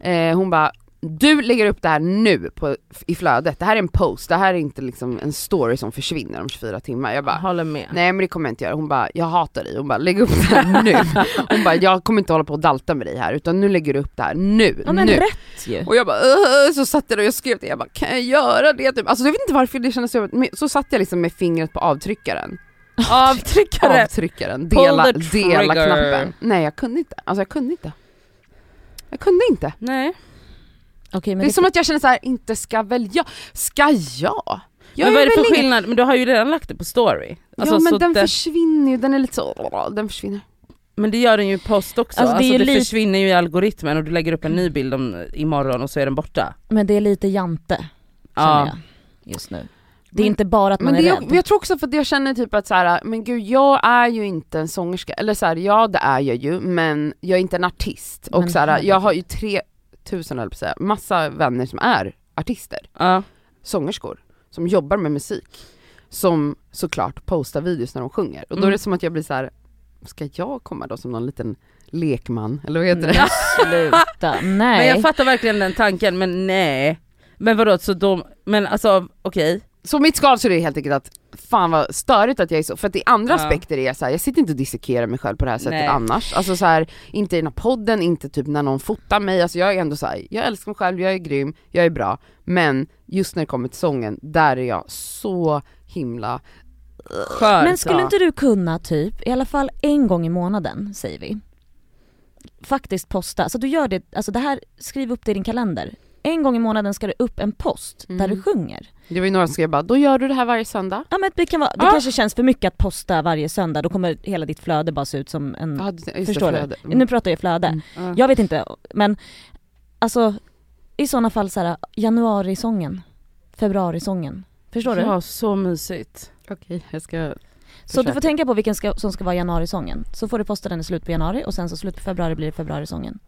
eh, hon bara du lägger upp det här nu på, i flödet, det här är en post, det här är inte liksom en story som försvinner om 24 timmar. Jag bara, håller med. nej men det kommer jag inte göra. Hon bara, jag hatar dig. Hon bara, lägg upp det här nu. <laughs> Hon bara, jag kommer inte hålla på och dalta med dig här utan nu lägger du upp det här nu, Ja men nu. rätt ju. Och jag bara, "Åh", så satt jag där och jag skrev det, jag bara, kan jag göra det? Typ. Alltså jag vet inte varför det kändes så, men så satt jag liksom med fingret på avtryckaren. Avtryckare! Avtryckaren, dela, dela knappen. Nej jag kunde inte, alltså jag kunde inte. Jag kunde inte. Nej. Men det är som att jag känner så här, inte ska väl jag, ska jag? jag men vad är det för ingen- skillnad? Men du har ju redan lagt det på story. Alltså, ja men den det, försvinner ju, den är lite så, den försvinner. men det gör den ju i post också. Alltså, Alltså, det är det lite- försvinner ju i algoritmen och du lägger upp en ny bild om, imorgon och så är den borta. Men det är lite jante, Ja. jag just nu. Det är Men- inte bara att man Men, är det rädd. är, men jag tror också för att jag känner typ att så här, men gud jag är ju inte en sångerska, eller så här, ja det är jag ju men jag är inte en artist. Och Men så här, jag har ju 3000 höll på att säga, massa vänner som är artister, Ja. sångerskor, som jobbar med musik. Som såklart postar videos när de sjunger. Och då är Mm. det som att jag blir så här, ska jag komma då som någon liten lekman, eller vad heter det? Nej, <laughs> Sluta, Men nej. jag fattar verkligen den tanken, men nej. Men vadå, så de, men alltså okej. Så mitt skavsår är helt enkelt att fan vad störigt att jag är så, för att i andra Ja. aspekter är jag så här, jag sitter inte och dissekerar mig själv på det här sättet Nej. annars. Alltså så här, inte i den här podden, inte typ när någon fotar mig, alltså jag är ändå så här, jag älskar mig själv, jag är grym, jag är bra. Men just när det kommer till sången, där är jag så himla Skör. Men skulle inte du kunna typ, i alla fall en gång i månaden säger vi, faktiskt posta, så du gör det, alltså det här, skriv upp det i din kalender. En gång i månaden ska det upp en post där Mm. du sjunger. Det var ju några som skrev bara, då gör du det här varje söndag. Ja men det, kan vara, det Ah. kanske känns för mycket att posta varje söndag, då kommer hela ditt flöde bara se ut som en... Ja, just det, Förstår du? flöde. Mm. Nu pratar jag flöde. Mm. Ja. Jag vet inte, men alltså i sådana fall så här, januarisången, februarisången. Förstår du? Ja, så mysigt. Okej, jag ska Så du får tänka på vilken ska, som ska vara januarisången. Så får du posta den i slutet på januari och sen så slut på februari blir det februarisången.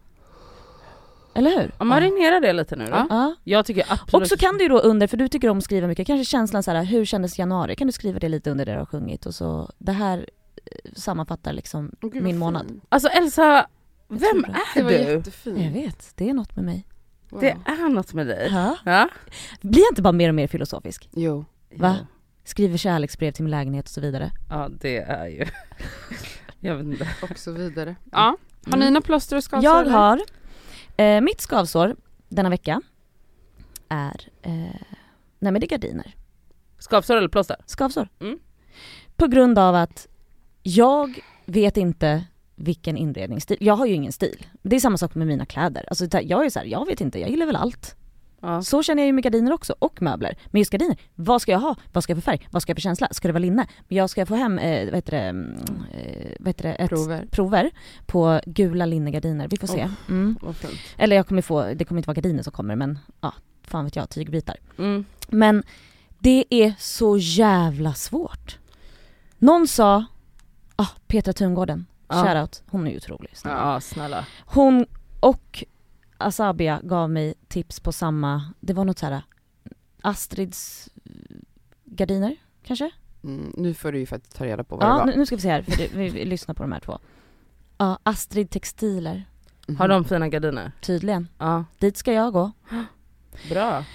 Eller hur? Ja, marinera det lite nu då. Ja. Ja. Jag tycker absolut... Och så kan du ju då under, för du tycker om att skriva mycket, kanske känslan så här, hur kändes januari? Kan du skriva det lite under det du har sjungit och så, det här eh, sammanfattar liksom gud, min vad månad. Alltså Elsa, Jag vem är var du? jättefint. Jag vet, det är något med mig. Wow. Det är något med dig. Ja. Ja? Blir jag inte bara mer och mer filosofisk? Jo. Va? Skriver kärleksbrev till min lägenhet och så vidare. Ja det är ju... <laughs> Jag vet inte. Och så vidare. Ja, har Mm. ni några plåster och skavsår? Jag har, eh, mitt skavsår denna vecka är, eh, nej men det är gardiner. Skavsår eller plåster? Skavsår. Mm. På grund av att jag vet inte vilken inredningsstil, jag har ju ingen stil. Det är samma sak med mina kläder. Alltså jag är så här, jag vet inte, jag gillar väl allt. Ja. Så känner jag ju med gardiner också, och möbler. Men just gardiner, vad ska jag ha? Vad ska jag för färg? Vad ska jag för känsla? Ska det vara linne? Men jag ska få hem, eh, vad heter det, mm, eh, vad heter det, ett Prover. prover på gula linnegardiner. Vi får se. Mm. Vad fint. Eller jag kommer få, det kommer inte vara gardiner som kommer men ja, fan vet jag, tygbitar. Mm. Men det är så jävla svårt. Någon sa, ah, Petra Tungården, Ja. shoutout, hon är ju otrolig. snälla. Ja snälla. Hon och Asabia gav mig tips på samma, det var något så här Astrids gardiner kanske? Mm, nu får du ju faktiskt ta reda på vad det Ja var. nu, nu ska vi se här, för det, vi, vi lyssnar på de här två. Ja, Astrid Textiler, Mhm. Har de fina gardiner? tydligen. Ja. Dit ska jag gå. Bra.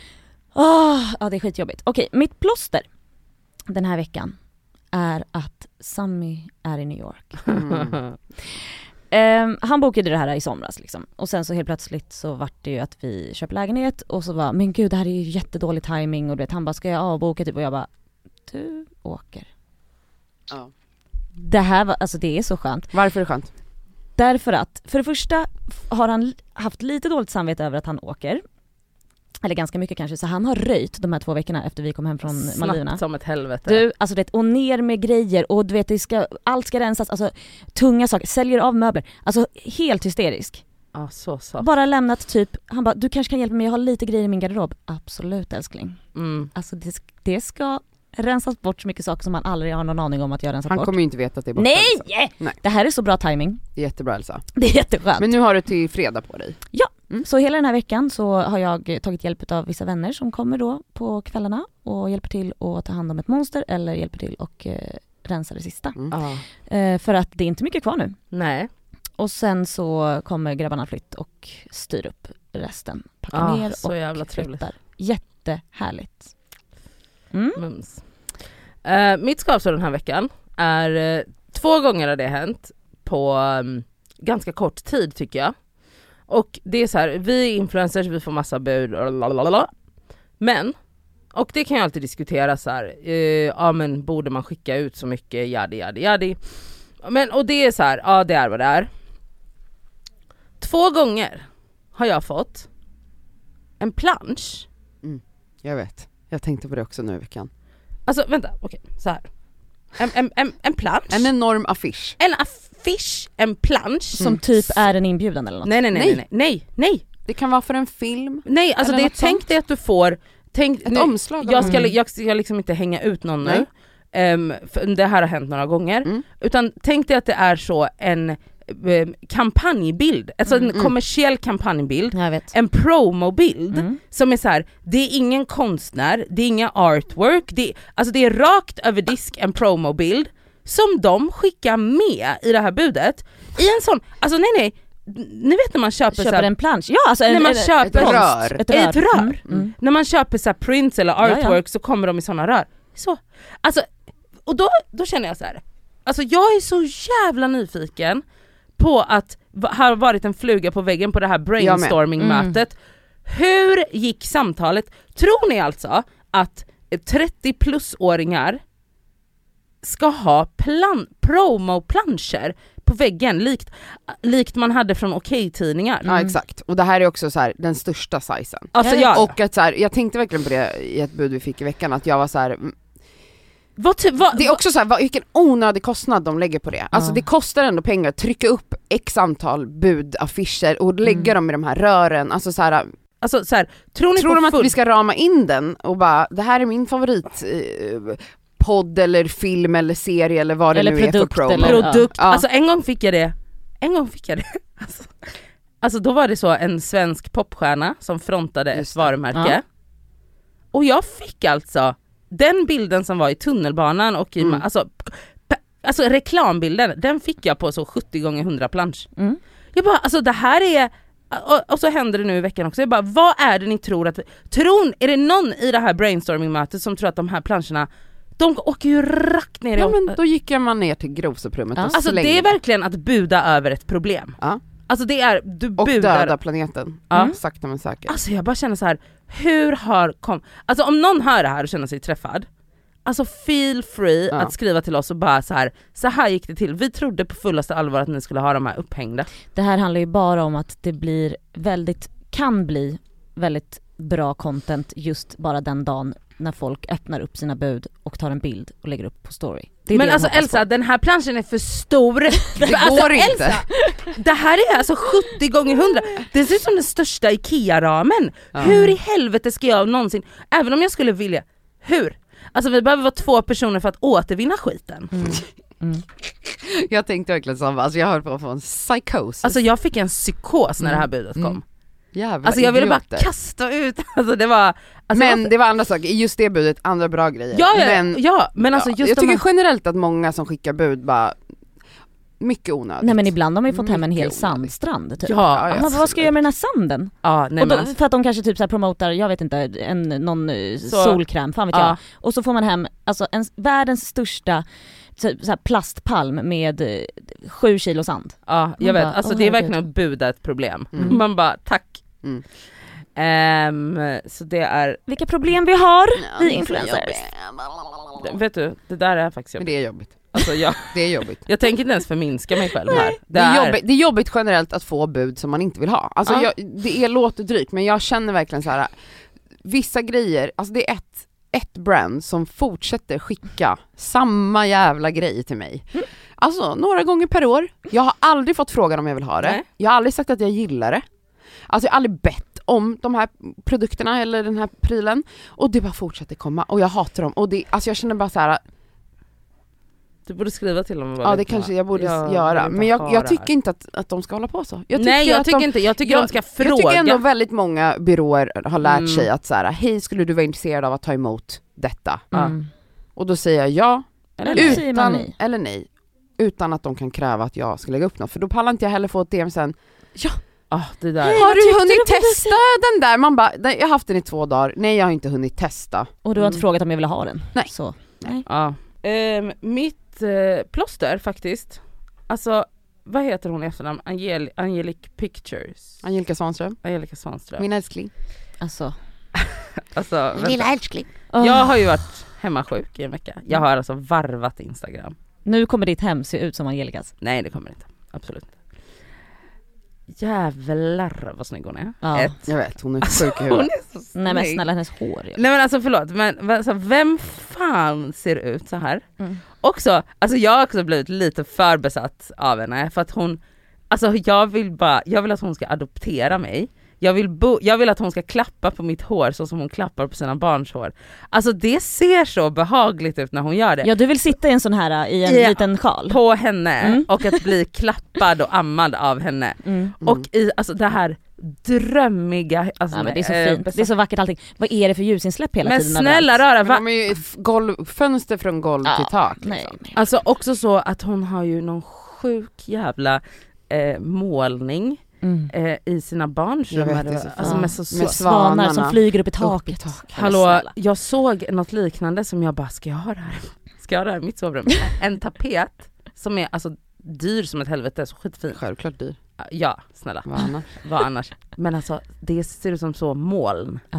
Åh, ja det är skitjobbigt. Okej, mitt plåster den här veckan är att Sammy är i New York. Mm. <laughs> Ehm, han bokade det här i somras liksom. Och sen så helt plötsligt så vart det ju att vi köper lägenhet och så var men gud det här är ju jättedålig timing och du vet han bara ska jag avboka typ och jag bara du åker. Ja. Det här var, alltså det är så skönt. Varför är det skönt? Därför att, för det första har han haft lite dåligt samvete över att han åker. Eller ganska mycket kanske, så han har röjt de här två veckorna efter vi kom hem från Maldiverna. Snabbt som ett helvete. Du, alltså det, och ner med grejer och du vet det ska, allt ska rensas, alltså tunga saker, säljer av möbler. Alltså helt hysterisk. Ja så så. Bara lämnat typ, han bara du kanske kan hjälpa mig, jag har lite grejer i min garderob. Absolut älskling. Mm. Alltså det, det ska rensas bort så mycket saker som man aldrig har någon aning om att jag har rensat Han bort. kommer ju inte veta att det är borta. Elsa. Nej! Nej. Det här är så bra timing. Jättebra Elsa. Det är jätteskönt. Men nu har du till fredag på dig. Så hela den här veckan så har jag tagit hjälp av vissa vänner som kommer då på kvällarna och hjälper till att ta hand om ett monster eller hjälper till och eh, rensa det sista. Mm. Eh, för att det är inte mycket kvar nu. Nej. Och sen så kommer grabbarna flytt och styr upp resten. Packar Ah, ner så och jävla trevligt. flyttar. Jättehärligt. Mm. Mums. Eh, mitt skavsår den här veckan är, eh, två gånger har det hänt på um, ganska kort tid tycker jag. Och det är så här, vi är influencers, vi får massa bud, lalalala. men, och det kan jag alltid diskutera så här, eh, ja men borde man skicka ut så mycket, jadi jadi jadi. Men och det är så här, ja det är vad det är. Två gånger har jag fått en plansch Jag vet. Jag tänkte på det också nu i veckan. Alltså vänta, okej så här. En, en, en, en plansch, En enorm affisch. en affisch, en plansch. Som typ är en inbjudan eller något. Nej nej nej Nej. nej nej nej Det kan vara för en film, nej alltså det, något tänk sånt. dig att du får, tänk, ett nu, omslag. jag ska, jag ska liksom inte hänga ut någon Nej. nu, Ehm, för det här har hänt några gånger, Mm. utan tänk dig att det är så en ehm, kampanjbild, alltså en Mm. kommersiell kampanjbild, Jag vet. en promobild Mm. som är så här, det är ingen konstnär, det är inga artwork, det, alltså det är rakt över disk en promobild som de skickar med i det här budet i en sån, alltså nej nej, ni vet när man köper, så Köper här, en plansch, ja alltså en, när man en, köper ett rör. Ett Ett rör. rör. Mm. Mm. när man köper så här prints eller Ja, ja. artwork så kommer de i såna rör. Så, alltså, och då, då känner jag så här. alltså jag är så jävla nyfiken på att ha varit en fluga på väggen på det här brainstorming-mötet. Hur gick samtalet? Tror ni alltså att 30 plus-åringar ska ha plan, promoplanscher på väggen likt, likt man hade från Okej-tidningar? Ja exakt, och det här är också så här, den största sizen. Alltså Jag jag, Och att så här, jag tänkte verkligen på det i ett bud vi fick i veckan, att jag var så här. mm, vad, ty- vad, det är också så här, vad, vilken onödig kostnad de lägger på det. Alltså Ja. det kostar ändå pengar att trycka upp x antal budaffischer och lägga Mm. dem i de här rören, alltså så här, Alltså så här, tror ni tror de att full... vi ska rama in den och bara, det här är min favorit eh, podd eller film eller serie eller vad det Eller nu är för produkt promo. eller- produkt, Ja. alltså en gång fick jag det, en gång fick jag det. <laughs> Alltså, alltså då var det så en svensk popstjärna som frontade ett varumärke. Ja. Och jag fick alltså den bilden som var i tunnelbanan och i, Mm. alltså, alltså reklambilden, den fick jag på så 70 gånger 100 plansch. Mm. Jag bara alltså det här är, och, och så händer det nu i veckan också, jag bara vad är det ni tror att, tror, är det någon i det här brainstorming-mötet som tror att de här planscherna, de åker ju rakt ner i Ja men då gick man ner till grovsoprummet Ja. och Alltså det är verkligen att buda över ett problem. Ja. Alltså det är, du och budar, döda planeten, Ja. Mm. sakta men säkert. alltså jag bara känner så här. hur har kom, alltså om någon hör det här och känner sig träffad, alltså feel free Ja. att skriva till oss och bara så här. så här gick det till, vi trodde på fullaste allvar att ni skulle ha de här upphängda. Det här handlar ju bara om att det blir väldigt, kan bli väldigt bra content just bara den dagen när folk öppnar upp sina bud och tar en bild och lägger upp på story. Men alltså Elsa, på. den här planschen är för stor. <laughs> Det alltså, går inte. Elsa, det här är alltså 70 gånger 100 det ser ut som den största IKEA-ramen. Ja. Hur i helvete ska jag någonsin, även om jag skulle vilja, hur? Alltså vi behöver vara två personer för att återvinna skiten. Mm. Mm. Jag tänkte verkligen samma, alltså jag höll på att få en psykos. Alltså jag fick en psykos när det här budet kom. Jävla Alltså jag ville bara kasta ut, <laughs> alltså det var... Alltså Men jag, det var andra saker, i just det budet, andra bra grejer. ja, ja, men, ja, men alltså ja, just jag tycker här, generellt att många som skickar bud bara, mycket onödigt. Nej men ibland har man ju fått hem en hel Mycket onödigt. sandstrand typ. ja, Ja, men vad ska jag göra med den här sanden? ja, nej, då, men för att de kanske typ så här promotar, jag vet inte, en, någon eh, Så- solkräm, fan vet ja. jag. Och så får man hem alltså en, världens största så, så här plastpalm med eh, sju kilo sand. Ja Man jag vet, bara, alltså det är verkligen att buda ett problem. Mm. Man bara tack. Mm. Ehm, så det är, Vilka problem vi har, Ja, vi det är influencers. vet du, det där är faktiskt Men jobbigt. det är jobbigt. Alltså jag, <laughs> Det är jobbigt. jag tänker inte ens förminska mig själv här. Det är, jobbigt. det är jobbigt generellt att få bud som man inte vill ha. Alltså Ja. jag, det är, låter drygt men jag känner verkligen så här. vissa grejer, alltså det är ett, ett brand som fortsätter skicka samma jävla grej till mig. Mm. Alltså några gånger per år. Jag har aldrig fått frågan om jag vill ha det. Nej. Jag har aldrig sagt att jag gillar det. Alltså jag har aldrig bett om de här produkterna eller den här prylen. Och det bara fortsätter komma och jag hatar dem. Och det, alltså jag känner bara så här. Du borde skriva till dem och bara, ja det kanske jag borde Jag göra. Men jag, jag tycker inte att, att de ska hålla på så. Jag Nej jag tycker de, inte, jag tycker de ska fråga. jag tycker ändå väldigt många byråer har lärt Mm. sig att så här, hej skulle du vara intresserad av att ta emot detta? Ja. Mm. Och då säger jag ja, Eller utan, nej. eller nej. Utan att de kan kräva att jag ska lägga upp något, för då pallar inte jag heller få ett DM sen. Ah, det där. Hej, har du hunnit du testa den där? Man bara, "Nej, jag har haft den i två dagar, nej jag har inte hunnit testa. Och du har inte Mm. frågat om jag vill ha den? Nej. Så. Ja. Ehm, mitt eh, plåster faktiskt, alltså vad heter hon i efternamn? Angel Angelic Pictures? Angelica Svanström, Angelica Svanström. min älskling. Alltså. <laughs> Alltså, vänta. älskling. Åh. Jag har ju varit hemmasjuk i en vecka. Jag har alltså varvat Instagram. Nu kommer ditt hem se ut som Angelicas. Nej det kommer det inte, absolut inte. Jävlar vad snygg hon är. Ja. Ett. Jag vet, hon är Alltså, sjuk i hon huvudet. är så Nej men snygg. snälla hennes hår. Nej men alltså förlåt, men men alltså, vem fan ser ut så här? Mm. Också, alltså jag har också blivit lite för besatt av henne för att hon, alltså jag vill bara, jag vill att hon ska adoptera mig. Jag vill, bo, jag vill att hon ska klappa på mitt hår så som hon klappar på sina barns hår. Alltså det ser så behagligt ut när hon gör det. ja du vill sitta i en sån här i en Ja. liten sjal? På henne Mm. och att bli <laughs> klappad och ammad av henne. Mm. Och i alltså det här drömmiga, alltså, Ja, men det är så eh, fint, det är så vackert allting. Vad är det för ljusinsläpp hela Men tiden? snälla rara, Men ju ett golv, fönster från golv Ja, till tak. Nej. Liksom. men- Alltså också så att hon har ju någon sjuk jävla eh, målning Mm. eh, i sina barns rum. alltså med så, så Med Svanar som flyger upp i Upp i taket. taket. Hallå, jag såg något liknande som jag bara, ska jag ha det här? <laughs> Ska jag ha det här i mitt sovrum? <laughs> En tapet som är alltså dyr som ett helvete, så skitfin. Självklart dyr, Ja, snälla. vad annars? <laughs> Vad annars? Men alltså det ser ut som så moln. Ah.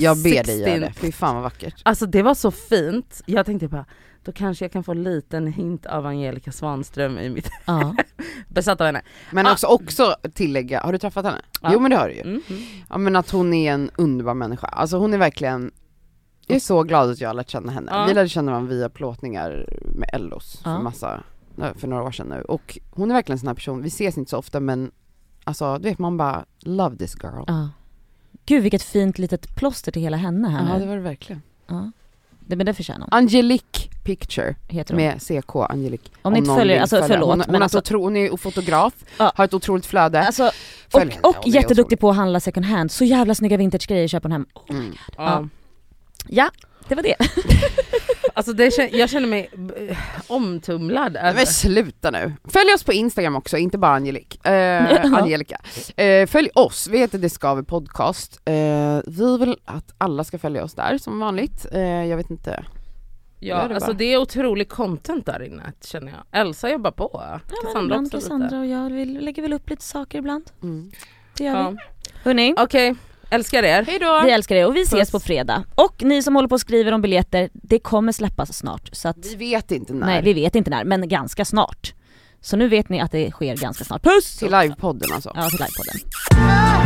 Jag ber dig 16 göra det, fy fan vad vackert. Alltså det var så fint. Jag tänkte bara, då kanske jag kan få en liten hint av Angelica Svanström i mitt Ja. <laughs> besatt av henne. Men Ah. också, också tillägga, har du träffat henne? Ja. Jo men det har du ju. Mm, mm. Ja men att hon är en underbar människa, alltså hon är verkligen Jag är så glad att jag har lärt känna henne. Ja. Vi lärde känna varandra via plåtningar med Ellos för massa, för några år sedan nu och hon är verkligen en sån här person, vi ses inte så ofta men Alltså du vet man bara, love this girl. Ja. Gud vilket fint litet plåster till hela henne här Ja det var det verkligen. Ja. Det, men det förtjänar hon, Angelique Picture heter hon. med CK, Angelique. Om ni inte följer, alltså följa. förlåt Hon, hon, men alltså, otro, hon är fotograf, Ja. har ett otroligt flöde. alltså och, och hon är jätteduktig otrolig. på att handla second hand, så jävla snygga vintagegrejer köper hon hem. Mm. Ja. Ja, det var det. <laughs> Alltså det, jag känner mig eh, omtumlad. Men sluta nu. Följ oss på Instagram också, inte bara Angelique. Eh, <laughs> Angelica. Eh, följ oss, vi heter Det Skaver Podcast. Eh, vi vill alla ska följa oss där som vanligt. Eh, jag vet inte. Ja, det alltså bara. det är otrolig content där inne känner jag. Elsa jobbar på, Ja, Cassandra ibland också Cassandra lite. och jag vi lägger väl upp lite saker ibland. Mm. Det gör Ja. vi. Hörni, Okej, älskar er. Hej då! vi älskar er och vi ses Puss. på fredag. Och ni som håller på och skriver om biljetter, det kommer släppas snart. Så att, Vi vet inte när. nej vi vet inte när, men ganska snart. Så nu vet ni att det sker ganska snart. Puss! Till livepodden alltså. Ja, till livepodden.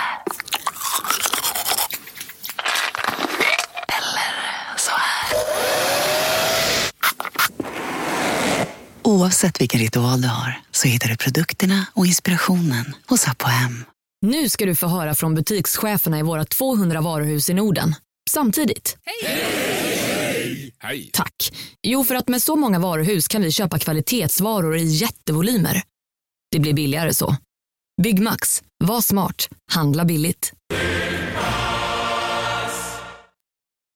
Oavsett vilken ritual du har så hittar du produkterna och inspirationen hos Apohem. Nu ska du få höra från butikscheferna i våra 200 varuhus i Norden. Samtidigt. Hej! Tack. Jo, för att med så många varuhus kan vi köpa kvalitetsvaror i jättevolymer. Det blir billigare så. Byggmax. Var smart. Handla billigt.